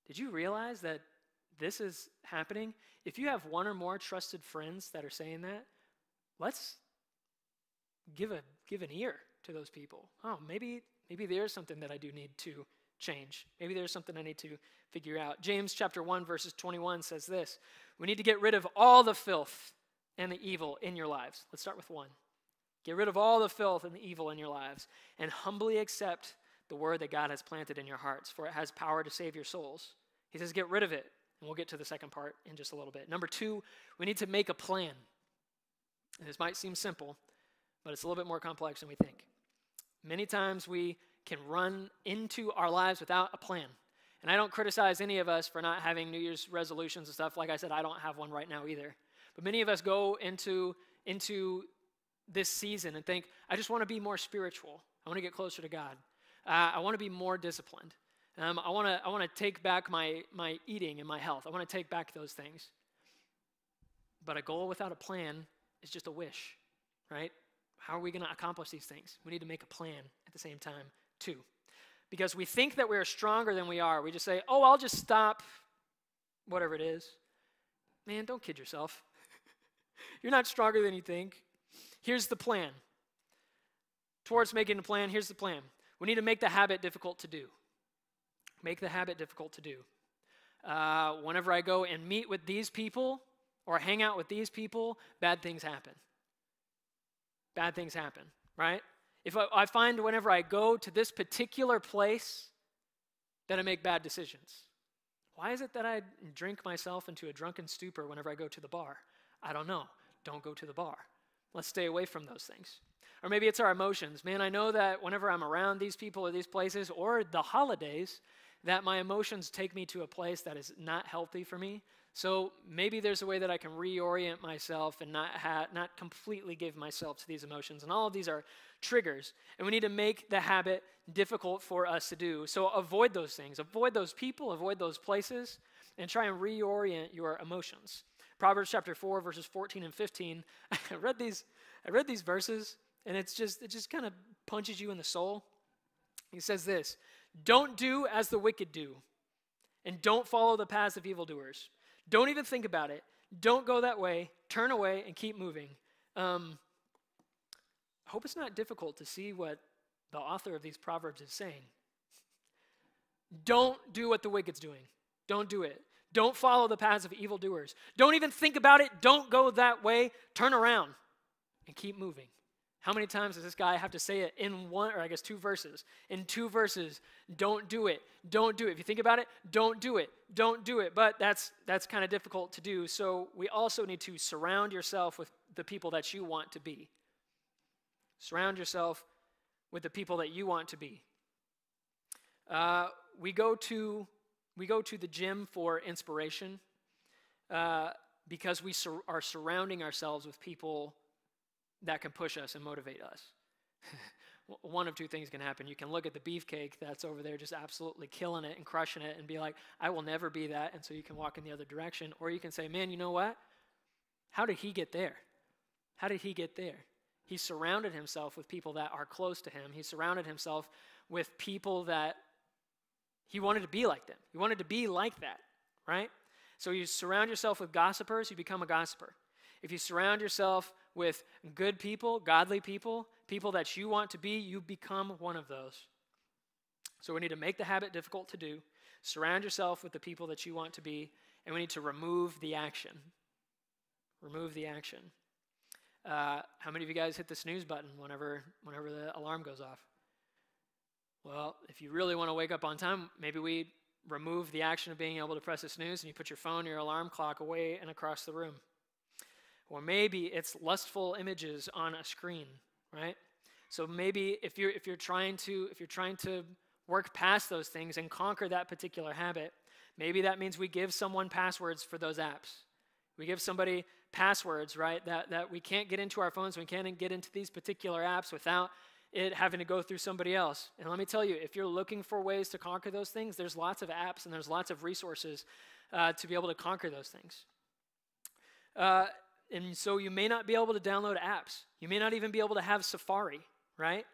Did you realize that this is happening? If you have one or more trusted friends that are saying that, let's give a give an ear to those people. Oh, maybe maybe there's something that I do need to change. Maybe there's something I need to figure out. James chapter 1 verses 21 says this. We need to get rid of all the filth and the evil in your lives. Let's start with 1. Get rid of all the filth and the evil in your lives and humbly accept the word that God has planted in your hearts, for it has power to save your souls. He says, get rid of it. And we'll get to the second part in just a little bit. Number two, we need to make a plan. And this might seem simple, but it's a little bit more complex than we think. Many times we can run into our lives without a plan. And I don't criticize any of us for not having New Year's resolutions and stuff. Like I said, I don't have one right now either. But many of us go into, into this season and think, I just want to be more spiritual. I want to get closer to God. Uh, I want to be more disciplined. Um, I want to I wanna take back my, my eating and my health. I want to take back those things. But a goal without a plan is just a wish, right? How are we going to accomplish these things? We need to make a plan at the same time, too. Because we think that we are stronger than we are. We just say, oh, I'll just stop whatever it is. Man, don't kid yourself. You're not stronger than you think. Here's the plan. Towards making a plan, here's the plan. We need to make the habit difficult to do. Make the habit difficult to do. Uh, whenever I go and meet with these people or hang out with these people, bad things happen. Bad things happen, right? If I, I find whenever I go to this particular place that I make bad decisions. Why is it that I drink myself into a drunken stupor whenever I go to the bar? I don't know. Don't go to the bar. Let's stay away from those things. Or maybe it's our emotions. Man, I know that whenever I'm around these people or these places or the holidays, that my emotions take me to a place that is not healthy for me. So maybe there's a way that I can reorient myself and not ha- not completely give myself to these emotions. And all of these are triggers, and we need to make the habit difficult for us to do. So avoid those things, avoid those people, avoid those places, and try and reorient your emotions. Proverbs chapter 4 verses 14 and 15. I read these I read these verses and it's just it just kind of punches you in the soul. He says this, "Don't do as the wicked do, and don't follow the paths of evildoers. Don't even think about it. Don't go that way. Turn away and keep moving." Um, I hope it's not difficult to see what the author of these proverbs is saying. Don't do what the wicked's doing. Don't do it. Don't follow the paths of evildoers. Don't even think about it. Don't go that way. Turn around and keep moving. How many times does this guy have to say it in one, or I guess two verses? In two verses, don't do it. Don't do it. If you think about it, don't do it. Don't do it. But that's that's kind of difficult to do. So we also need to surround yourself with the people that you want to be. Surround yourself with the people that you want to be. Uh, we go to we go to the gym for inspiration uh, because we sur- are surrounding ourselves with people that can push us and motivate us. One of two things can happen. You can look at the beefcake that's over there just absolutely killing it and crushing it and be like, I will never be that. And so you can walk in the other direction. Or you can say, man, you know what? How did he get there? How did he get there? He surrounded himself with people that are close to him. He surrounded himself with people that he wanted to be like them. He wanted to be like that, right? So you surround yourself with gossipers, you become a gossiper. If you surround yourself with good people, godly people, people that you want to be, you become one of those. So we need to make the habit difficult to do, surround yourself with the people that you want to be, and we need to remove the action. Remove the action. Uh, how many of you guys hit the snooze button whenever, whenever the alarm goes off? Well, if you really want to wake up on time, maybe we remove the action of being able to press a snooze and you put your phone your alarm clock away and across the room. Or maybe it's lustful images on a screen, right? So maybe if you're if you're trying to if you're trying to work past those things and conquer that particular habit, maybe that means we give someone passwords for those apps. We give somebody passwords, right? That that we can't get into our phones, we can't get into these particular apps without it having to go through somebody else. And let me tell you, if you're looking for ways to conquer those things, there's lots of apps and there's lots of resources uh, to be able to conquer those things. Uh, and so you may not be able to download apps. You may not even be able to have Safari, right?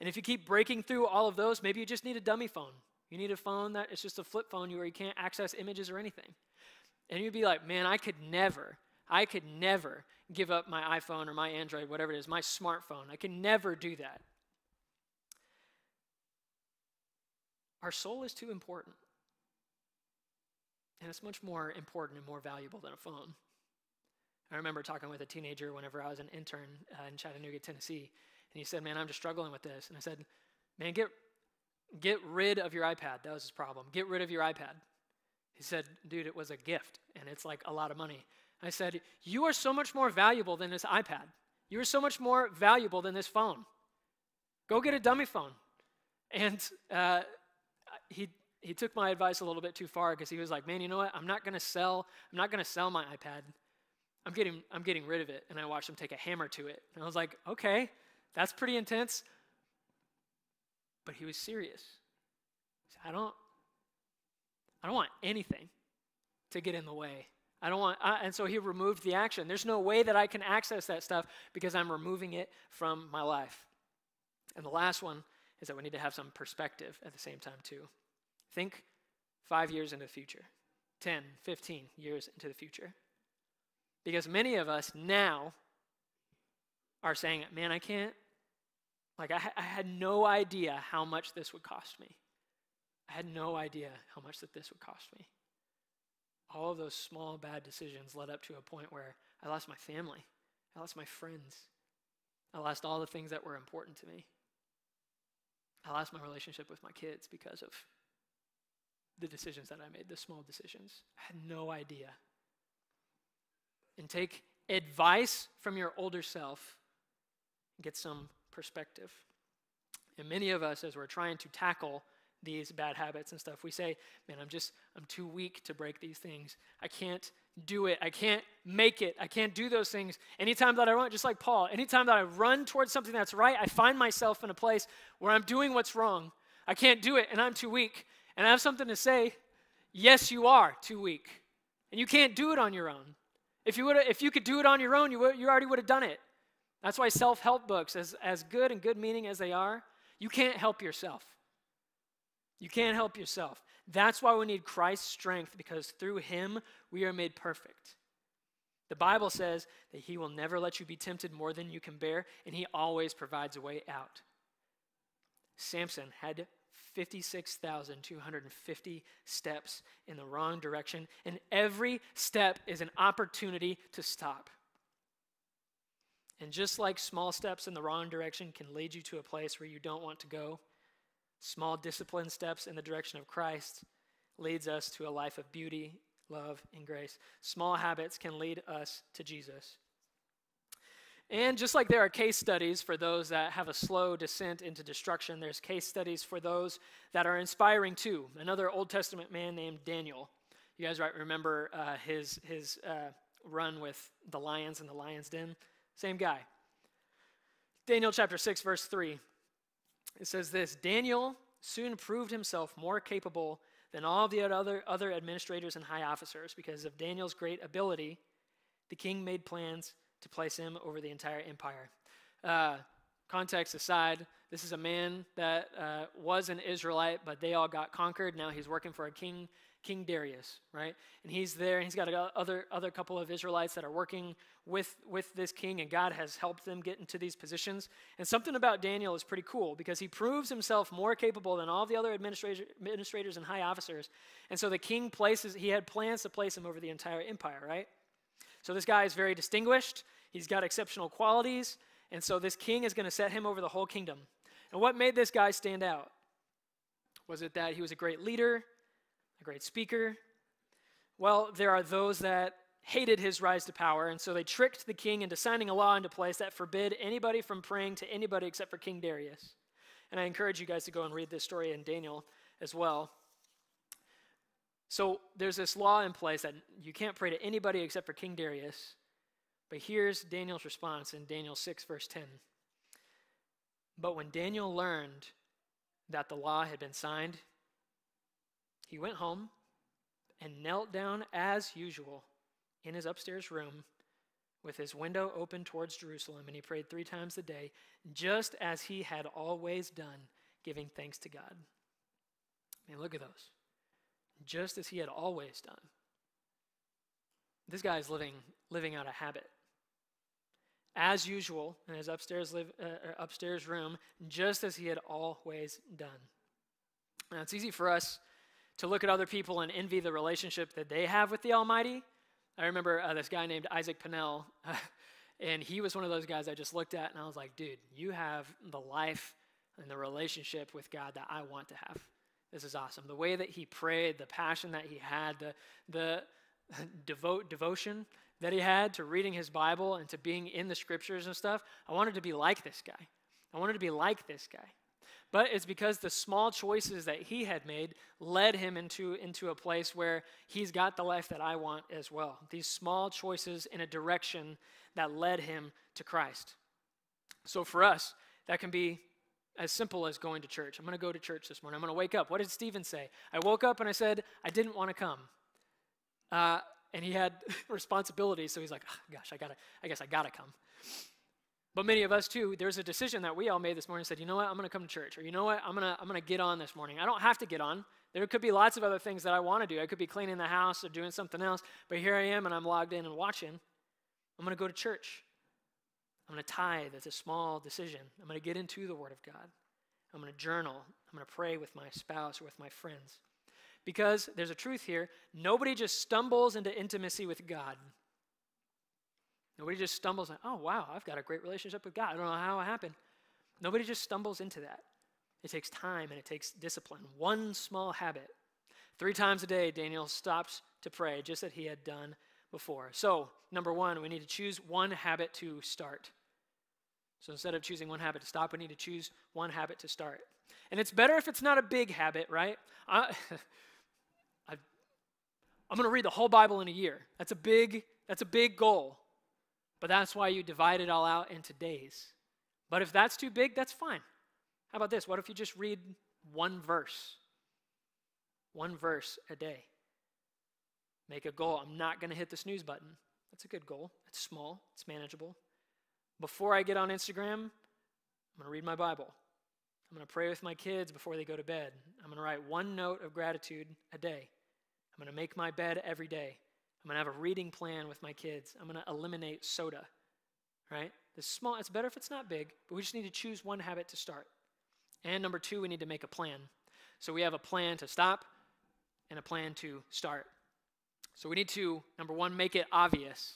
And if you keep breaking through all of those, maybe you just need a dummy phone. You need a phone that is just a flip phone where you can't access images or anything. And you'd be like, man, I could never, I could never give up my iPhone or my Android, whatever it is, my smartphone. I can never do that. Our soul is too important. And it's much more important and more valuable than a phone. I remember talking with a teenager whenever I was an intern uh, in Chattanooga, Tennessee, and he said, "Man, I'm just struggling with this." And I said, "Man, get get rid of your iPad. That was his problem. Get rid of your iPad." He said, "Dude, it was a gift, and it's like a lot of money." I said, "You are so much more valuable than this iPad. You are so much more valuable than this phone. Go get a dummy phone." And uh, he he took my advice a little bit too far because he was like, "Man, you know what? I'm not to sell. I'm not to sell my iPad." I'm getting, I'm getting rid of it. And I watched him take a hammer to it. And I was like, okay, that's pretty intense. But he was serious. He said, I don't, I don't want anything to get in the way. I don't want, and so he removed the action. There's no way that I can access that stuff because I'm removing it from my life. And the last one is that we need to have some perspective at the same time, too. Think five years into the future, 10, 15 years into the future. Because many of us now are saying, man, I can't, like, I, I, had no idea how much this would cost me. I had no idea how much that this would cost me. All of those small bad decisions led up to a point where I lost my family, I lost my friends, I lost all the things that were important to me. I lost my relationship with my kids because of the decisions that I made, the small decisions. I had no idea and take advice from your older self get some perspective. And many of us, as we're trying to tackle these bad habits and stuff, we say, Man, I'm just, I'm too weak to break these things. I can't do it. I can't make it. I can't do those things. Anytime that I run, just like Paul, anytime that I run towards something that's right, I find myself in a place where I'm doing what's wrong. I can't do it, and I'm too weak. And I have something to say. Yes, you are too weak. And you can't do it on your own. If you, if you could do it on your own, you, you already would have done it. That's why self help books, as, as good and good meaning as they are, you can't help yourself. You can't help yourself. That's why we need Christ's strength, because through him we are made perfect. The Bible says that he will never let you be tempted more than you can bear, and he always provides a way out. Samson had 56,250 steps in the wrong direction, and every step is an opportunity to stop. And just like small steps in the wrong direction can lead you to a place where you don't want to go, small disciplined steps in the direction of Christ leads us to a life of beauty, love, and grace. Small habits can lead us to Jesus. And just like there are case studies for those that have a slow descent into destruction, there's case studies for those that are inspiring too. Another Old Testament man named Daniel. You guys right remember uh, his his uh, run with the lions in the lion's den? Same guy. Daniel chapter 6, verse 3. It says this Daniel soon proved himself more capable than all the other, other administrators and high officers because of Daniel's great ability. The king made plans to place him over the entire empire. Uh, context aside, this is a man that uh, was an Israelite, but they all got conquered. Now he's working for a king, King Darius, right? And he's there, and he's got a other other couple of Israelites that are working with with this king, and God has helped them get into these positions. And something about Daniel is pretty cool because he proves himself more capable than all the other administrators, administrators and high officers. And so the king places he had plans to place him over the entire empire, right? So this guy is very distinguished. He's got exceptional qualities. And so this king is going to set him over the whole kingdom. And what made this guy stand out? Was it that he was a great leader? a great speaker. Well, there are those that hated his rise to power, and so they tricked the king into signing a law into place that forbid anybody from praying to anybody except for King Darius. And I encourage you guys to go and read this story in Daniel as well. So there's this law in place that you can't pray to anybody except for King Darius. But here's Daniel's response in Daniel 6, verse 10. But when Daniel learned that the law had been signed, he went home and knelt down as usual in his upstairs room with his window open towards Jerusalem, and he prayed three times a day, just as he had always done, giving thanks to God. I mean, look at those. Just as he had always done. This guy is living, living out a habit. As usual, in his upstairs, live, uh, upstairs room, just as he had always done. Now, it's easy for us to look at other people and envy the relationship that they have with the Almighty I remember uh, this guy named Isaac Pinnell, and he was one of those guys I just looked at and I was like, dude, you have the life and the relationship with God that I want to have. This is awesome. The way that he prayed, the passion that he had, the, the devote, devotion that he had to reading his Bible and to being in the scriptures and stuff, I wanted to be like this guy. I wanted to be like this guy. But it's because the small choices that he had made led him into, into a place where he's got the life that I want as well. These small choices in a direction that led him to Christ. So for us, that can be as simple as going to church. I'm going to go to church this morning. I'm going to wake up. What did Stephen say? I woke up and I said, I didn't want to come. Uh, and he had responsibilities, so he's like, oh, gosh, I gotta, I guess I gotta come. But many of us too, there's a decision that we all made this morning said, you know what, I'm going to come to church. Or you know what, I'm going to I'm going to get on this morning. I don't have to get on. There could be lots of other things that I want to do. I could be cleaning the house or doing something else. But here I am and I'm logged in and watching. I'm going to go to church. I'm going to tithe. It's a small decision. I'm going to get into the Word of God. I'm going to journal. I'm going to pray with my spouse or with my friends. Because there's a truth here nobody just stumbles into intimacy with God. Nobody just stumbles and, oh, wow, I've got a great relationship with God. I don't know how it happened. Nobody just stumbles into that. It takes time and it takes discipline. One small habit. Three times a day, Daniel stops to pray, just as he had done before. So, number one, we need to choose one habit to start. So instead of choosing one habit to stop, we need to choose one habit to start. And it's better if it's not a big habit, right? I, am going to read the whole Bible in a year. That's a big, that's a big goal. But that's why you divide it all out into days. But if that's too big, that's fine. How about this? What if you just read one verse? One verse a day. Make a goal. I'm not going to hit the snooze button. That's a good goal. It's small, it's manageable. Before I get on Instagram, I'm going to read my Bible. I'm going to pray with my kids before they go to bed. I'm going to write one note of gratitude a day. I'm going to make my bed every day. I'm going to have a reading plan with my kids. I'm going to eliminate soda, right? This small, it's better if it's not big, but we just need to choose one habit to start. And number two, we need to make a plan. So we have a plan to stop and a plan to start. So we need to, number one, make it obvious.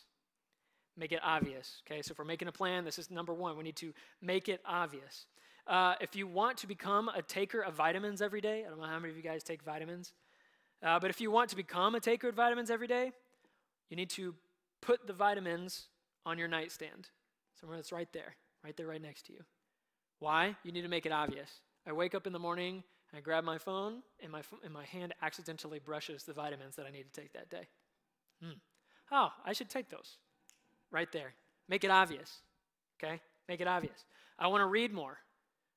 Make it obvious. Okay, so if we're making a plan, this is number one. We need to make it obvious. Uh, if you want to become a taker of vitamins every day, I don't know how many of you guys take vitamins, uh, but if you want to become a taker of vitamins every day, you need to put the vitamins on your nightstand, somewhere that's right there, right there, right next to you. Why? You need to make it obvious. I wake up in the morning, I grab my phone, and my, and my hand accidentally brushes the vitamins that I need to take that day. Hmm. Oh, I should take those. Right there. Make it obvious. Okay? Make it obvious. I want to read more.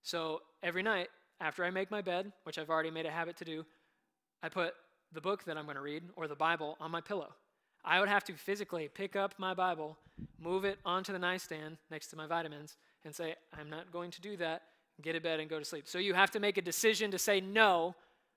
So every night, after I make my bed, which I've already made a habit to do, I put the book that I'm going to read or the Bible on my pillow. I would have to physically pick up my Bible, move it onto the nightstand next to my vitamins, and say, I'm not going to do that, get to bed and go to sleep. So you have to make a decision to say no,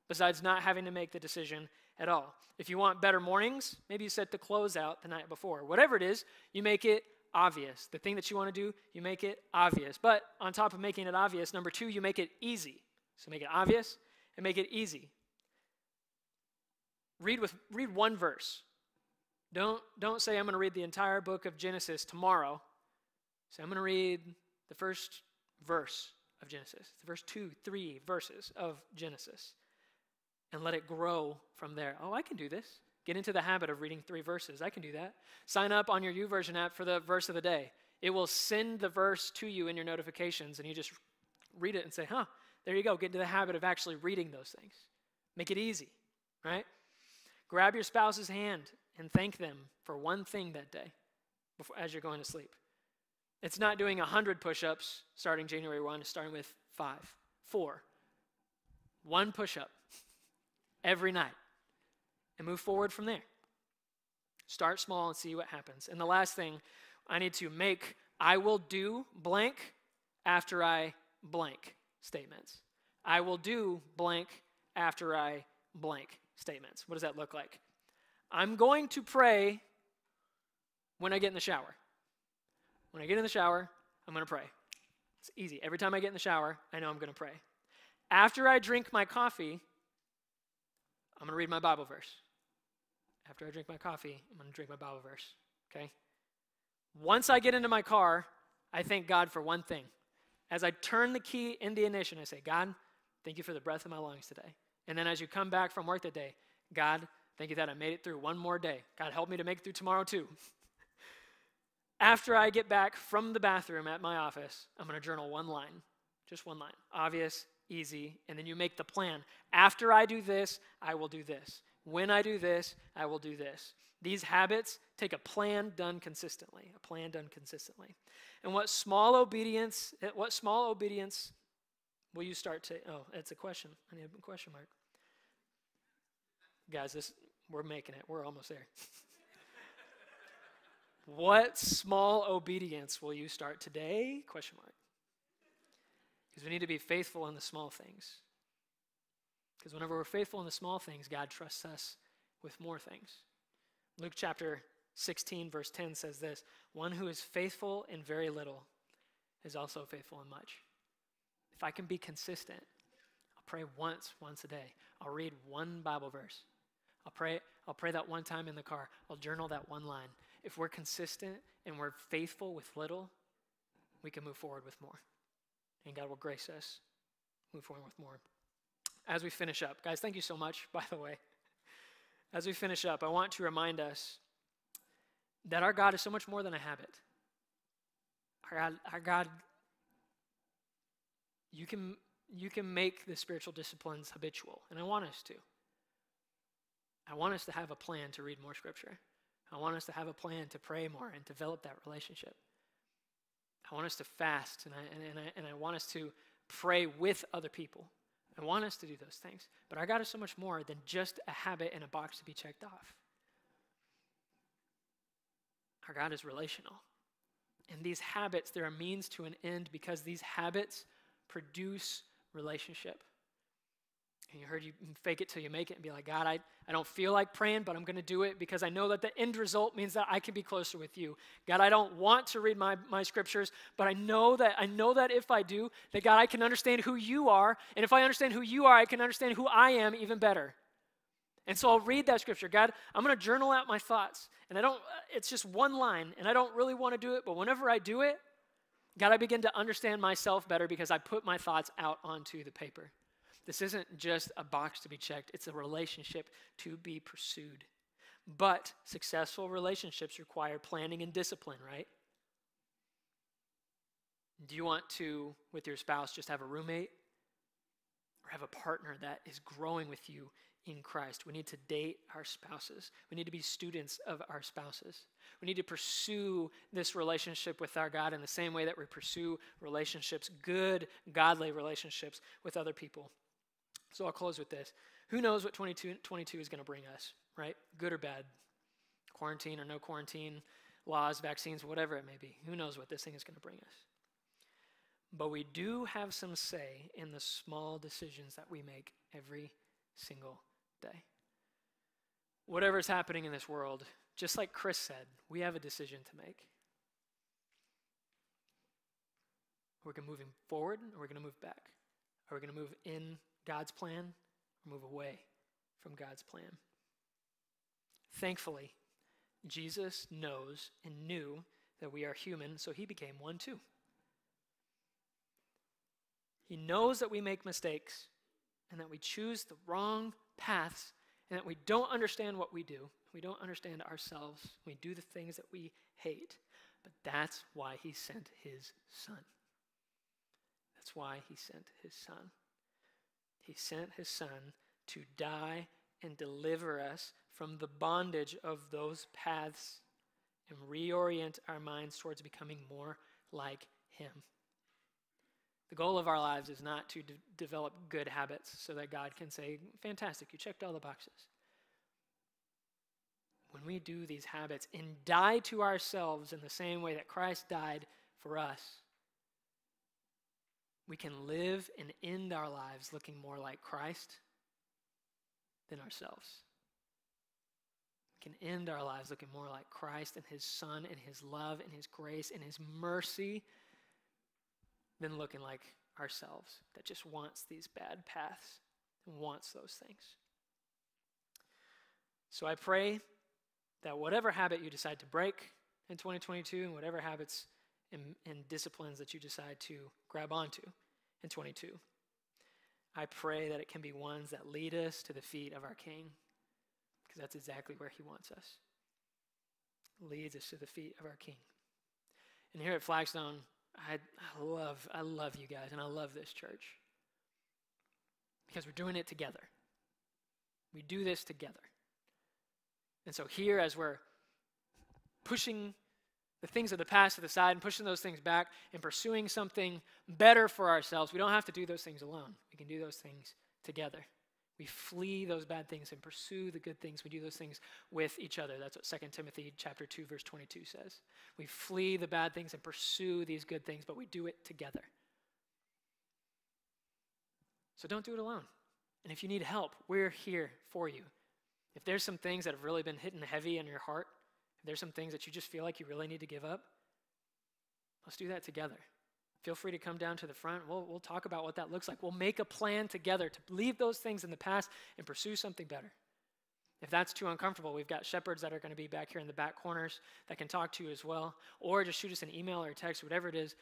besides not having to make the decision at all. If you want better mornings, maybe you set the clothes out the night before. Whatever it is, you make it obvious. The thing that you want to do, you make it obvious. But on top of making it obvious, number two, you make it easy. So make it obvious and make it easy. Read with read one verse. Don't, don't say, I'm going to read the entire book of Genesis tomorrow. Say, I'm going to read the first verse of Genesis, the first two, three verses of Genesis. And let it grow from there. Oh, I can do this. Get into the habit of reading three verses. I can do that. Sign up on your YouVersion app for the verse of the day. It will send the verse to you in your notifications, and you just read it and say, huh, there you go. Get into the habit of actually reading those things. Make it easy, right? Grab your spouse's hand and thank them for one thing that day before, as you're going to sleep. It's not doing 100 push ups starting January 1, it's starting with five, four, one push up every night, and move forward from there. Start small and see what happens. And the last thing, I need to make I will do blank after I blank statements. I will do blank after I blank statements. What does that look like? I'm going to pray when I get in the shower. When I get in the shower, I'm going to pray. It's easy. Every time I get in the shower, I know I'm going to pray. After I drink my coffee, I'm going to read my Bible verse. After I drink my coffee, I'm going to drink my Bible verse. Okay? Once I get into my car, I thank God for one thing. As I turn the key in the ignition, I say, God, thank you for the breath in my lungs today. And then as you come back from work that day, God, thank you that I made it through one more day. God, help me to make it through tomorrow too. After I get back from the bathroom at my office, I'm going to journal one line, just one line. Obvious, easy, and then you make the plan. After I do this, I will do this. When I do this, I will do this. These habits take a plan done consistently, a plan done consistently. And what small obedience, eh, what small obedience will you start to, oh, it's a question. I need a question mark. Guys, this, we're making it. We're almost there. what small obedience will you start today? Question mark. Because we need to be faithful in the small things. Because whenever we're faithful in the small things, God trusts us with more things. Luke chapter 16, verse 10 says this One who is faithful in very little is also faithful in much. If I can be consistent, I'll pray once, once a day. I'll read one Bible verse. I'll pray, I'll pray that one time in the car. I'll journal that one line. If we're consistent and we're faithful with little, we can move forward with more. And God will grace us move forward with more. As we finish up, guys, thank you so much, by the way. As we finish up, I want to remind us that our God is so much more than a habit. Our God, our God you can, you can make the spiritual disciplines habitual, and I want us to. I want us to have a plan to read more scripture. I want us to have a plan to pray more and develop that relationship. I want us to fast, and I, and, and, I, and I want us to pray with other people. I want us to do those things. But our God is so much more than just a habit and a box to be checked off. Our God is relational. And these habits, they're a means to an end because these habits produce relationship. And you heard you fake it till you make it and be like, God, I, I don't feel like praying, but I'm going to do it because I know that the end result means that I can be closer with you. God, I don't want to read my, my scriptures, but I know that I know that if I do, that God, I can understand who you are. And if I understand who you are, I can understand who I am even better. And so I'll read that scripture. God, I'm going to journal out my thoughts. And I don't, uh, it's just one line, and I don't really want to do it, but whenever I do it, God, I begin to understand myself better because I put my thoughts out onto the paper. This isn't just a box to be checked, it's a relationship to be pursued. But successful relationships require planning and discipline, right? Do you want to, with your spouse, just have a roommate or have a partner that is growing with you in Christ? We need to date our spouses. We need to be students of our spouses. We need to pursue this relationship with our God in the same way that we pursue relationships, good, godly relationships with other people. So I'll close with this. Who knows what 2022 is going to bring us, right? Good or bad? Quarantine or no quarantine, laws, vaccines, whatever it may be. Who knows what this thing is going to bring us? But we do have some say in the small decisions that we make every single day. Whatever is happening in this world, just like Chris said, we have a decision to make. We're going to move forward or we're going to move back. Are we going to move in God's plan or move away from God's plan. Thankfully, Jesus knows and knew that we are human, so he became one too. He knows that we make mistakes and that we choose the wrong paths and that we don't understand what we do. We don't understand ourselves. We do the things that we hate. But that's why he sent his son. That's why he sent his son. He sent his son to die and deliver us from the bondage of those paths and reorient our minds towards becoming more like him. The goal of our lives is not to develop good habits so that God can say, Fantastic, you checked all the boxes. When we do these habits and die to ourselves in the same way that Christ died for us, we can live and end our lives looking more like Christ than ourselves. We can end our lives looking more like Christ and His Son and His love and His grace and His mercy than looking like ourselves that just wants these bad paths and wants those things. So I pray that whatever habit you decide to break in 2022 and whatever habits and, and disciplines that you decide to grab onto in 22, I pray that it can be ones that lead us to the feet of our King, because that's exactly where he wants us. Leads us to the feet of our King. And here at Flagstone, I, I love, I love you guys, and I love this church because we're doing it together. We do this together. And so here, as we're pushing the things of the past to the side and pushing those things back and pursuing something better for ourselves, we don't have to do those things alone. We can do those things together. We flee those bad things and pursue the good things. We do those things with each other. That's what 2 Timothy chapter 2 verse 22 says. We flee the bad things and pursue these good things, but we do it together. So don't do it alone. And if you need help, we're here for you. If there's some things that have really been hitting heavy in your heart, there's some things that you just feel like you really need to give up, let's do that together. Feel free to come down to the front. We'll, we'll talk about what that looks like. We'll make a plan together to leave those things in the past and pursue something better. If that's too uncomfortable, we've got shepherds that are going to be back here in the back corners that can talk to you as well. Or just shoot us an email or text, whatever it is.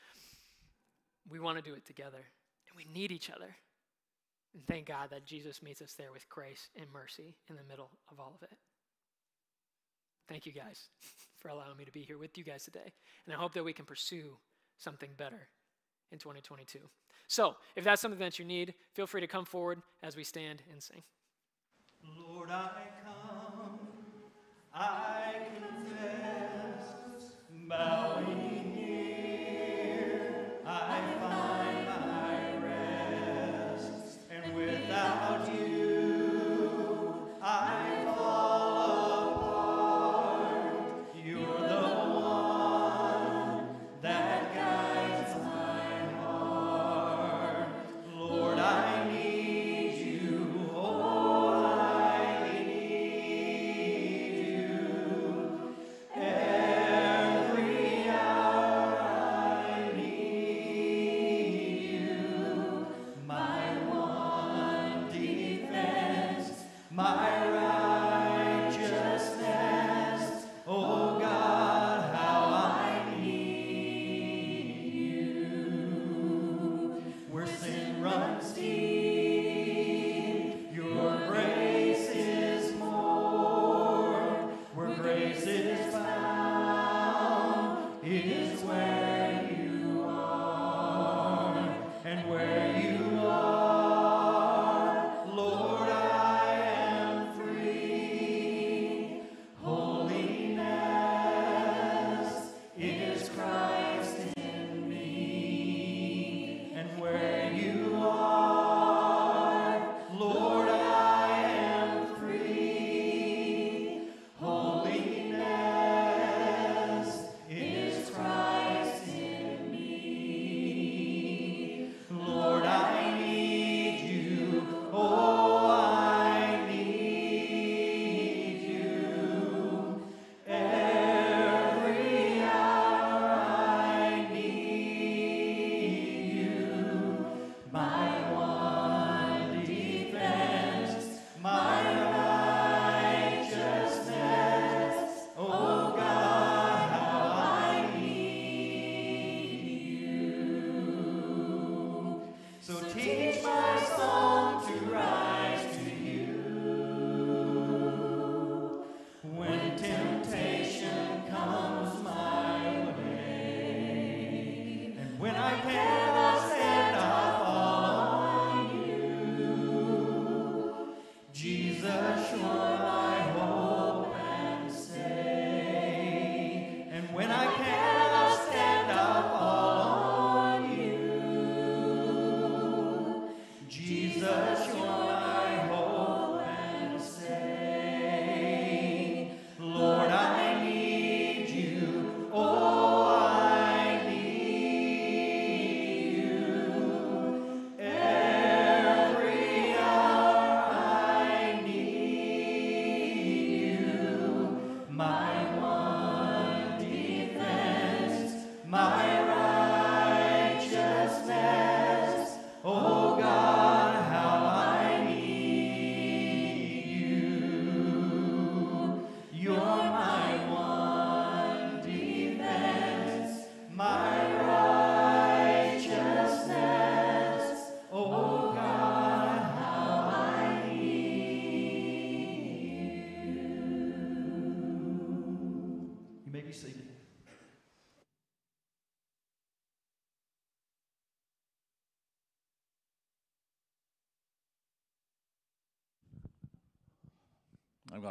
We want to do it together. And we need each other. And thank God that Jesus meets us there with grace and mercy in the middle of all of it. Thank you guys for allowing me to be here with you guys today. And I hope that we can pursue something better in 2022. So, if that's something that you need, feel free to come forward as we stand and sing. Lord, I come, I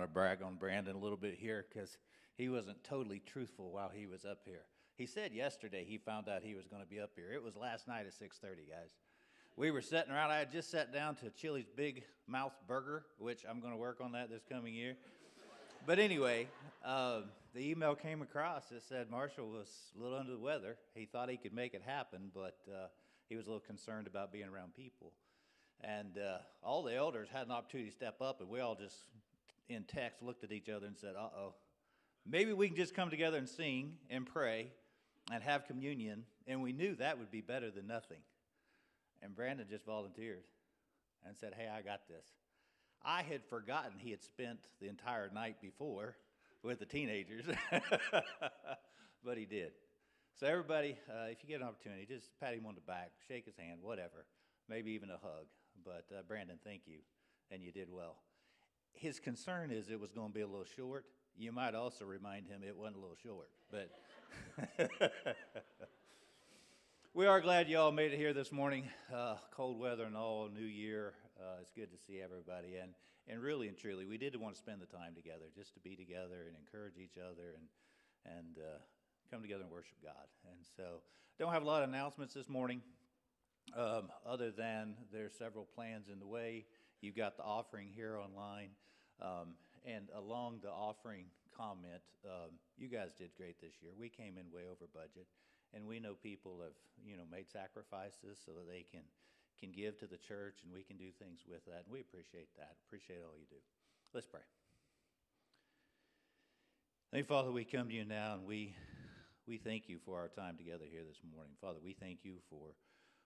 to brag on Brandon a little bit here because he wasn't totally truthful while he was up here. He said yesterday he found out he was going to be up here. It was last night at 6:30, guys. We were sitting around. I had just sat down to Chili's Big Mouth Burger, which I'm going to work on that this coming year. But anyway, uh, the email came across that said Marshall was a little under the weather. He thought he could make it happen, but uh, he was a little concerned about being around people. And uh, all the elders had an opportunity to step up, and we all just, in text, looked at each other and said, uh oh, maybe we can just come together and sing and pray and have communion. And we knew that would be better than nothing. And Brandon just volunteered and said, Hey, I got this. I had forgotten he had spent the entire night before with the teenagers, but he did. So, everybody, uh, if you get an opportunity, just pat him on the back, shake his hand, whatever, maybe even a hug. But, uh, Brandon, thank you, and you did well. His concern is it was going to be a little short. You might also remind him it wasn't a little short, but. We are glad you all made it here this morning. Uh, cold weather and all, new year. Uh, it's good to see everybody. And, and really and truly, we did want to spend the time together, just to be together and encourage each other and, and uh, come together and worship God. And so, don't have a lot of announcements this morning, um, other than there's several plans in the way. You've got the offering here online. Um, and along the offering comment, um, you guys did great this year. We came in way over budget and we know people have you know made sacrifices so that they can can give to the church and we can do things with that and we appreciate that appreciate all you do let's pray Thank Father, we come to you now and we we thank you for our time together here this morning. Father, we thank you for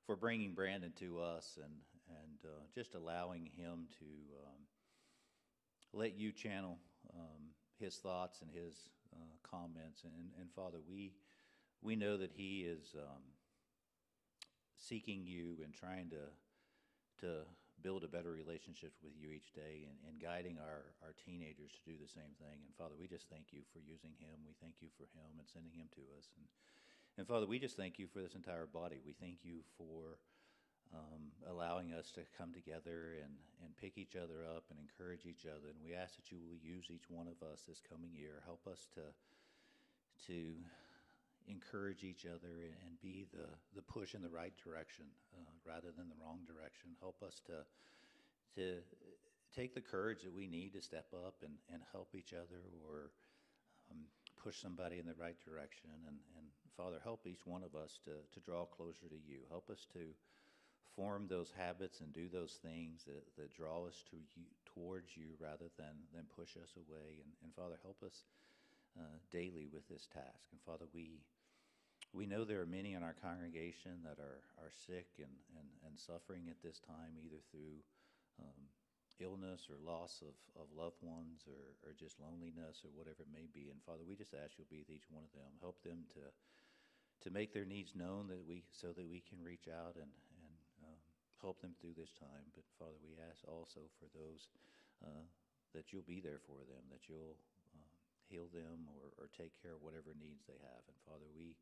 for bringing Brandon to us and and uh, just allowing him to um, let you channel um, his thoughts and his uh, comments. And, and Father, we we know that He is um, seeking you and trying to to build a better relationship with you each day and, and guiding our, our teenagers to do the same thing. And Father, we just thank you for using him. We thank you for him and sending him to us. And, and Father, we just thank you for this entire body. We thank you for um, allowing us to come together and, and pick each other up and encourage each other. And we ask that you will use each one of us this coming year. Help us to to encourage each other and be the, the push in the right direction uh, rather than the wrong direction. Help us to, to take the courage that we need to step up and, and help each other or um, push somebody in the right direction. And, and Father, help each one of us to, to draw closer to you. Help us to form those habits and do those things that, that draw us to you, towards you rather than, than push us away. And, and Father, help us uh, daily with this task. And Father, we we know there are many in our congregation that are, are sick and, and, and suffering at this time, either through um, illness or loss of, of loved ones or, or just loneliness or whatever it may be. And Father, we just ask you'll be with each one of them. Help them to, to make their needs known that we, so that we can reach out and, help them through this time. But Father, we ask also for those uh, that you'll be there for them, that you'll uh, heal them or, or take care of whatever needs they have. And Father, we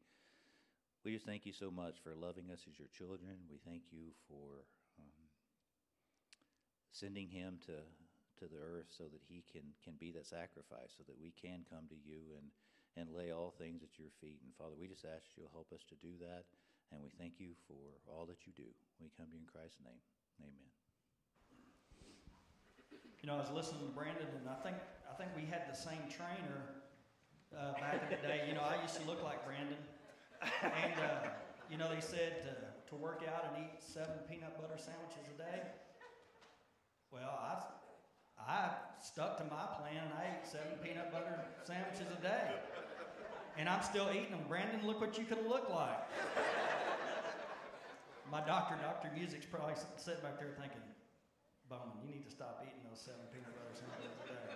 we just thank you so much for loving us as your children. We thank you for um, sending him to, to the earth so that he can, can be that sacrifice, so that we can come to you and, and lay all things at your feet. And Father, we just ask you'll help us to do that. And we thank you for all that you do. We come to you in Christ's name. Amen. You know, I was listening to Brandon, and I think I think we had the same trainer uh, back in the day. You know, I used to look like Brandon and, uh, you know, they said to, to work out and eat seven peanut butter sandwiches a day. Well, I, I stuck to my plan. And I ate seven peanut butter sandwiches a day. And I'm still eating them. Brandon, look what you could look like. My doctor, Dr. Music's probably sitting back there thinking, Bowman, you need to stop eating those seven peanut butter sandwiches a day.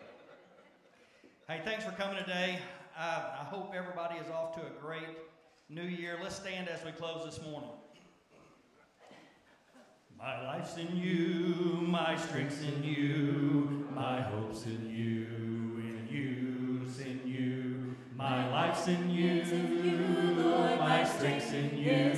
Hey, thanks for coming today. Uh, I hope everybody is off to a great new year. Let's stand as we close this morning. My life's in you, my strength's in you, my hope's in you, My life's in you, my strength's in you,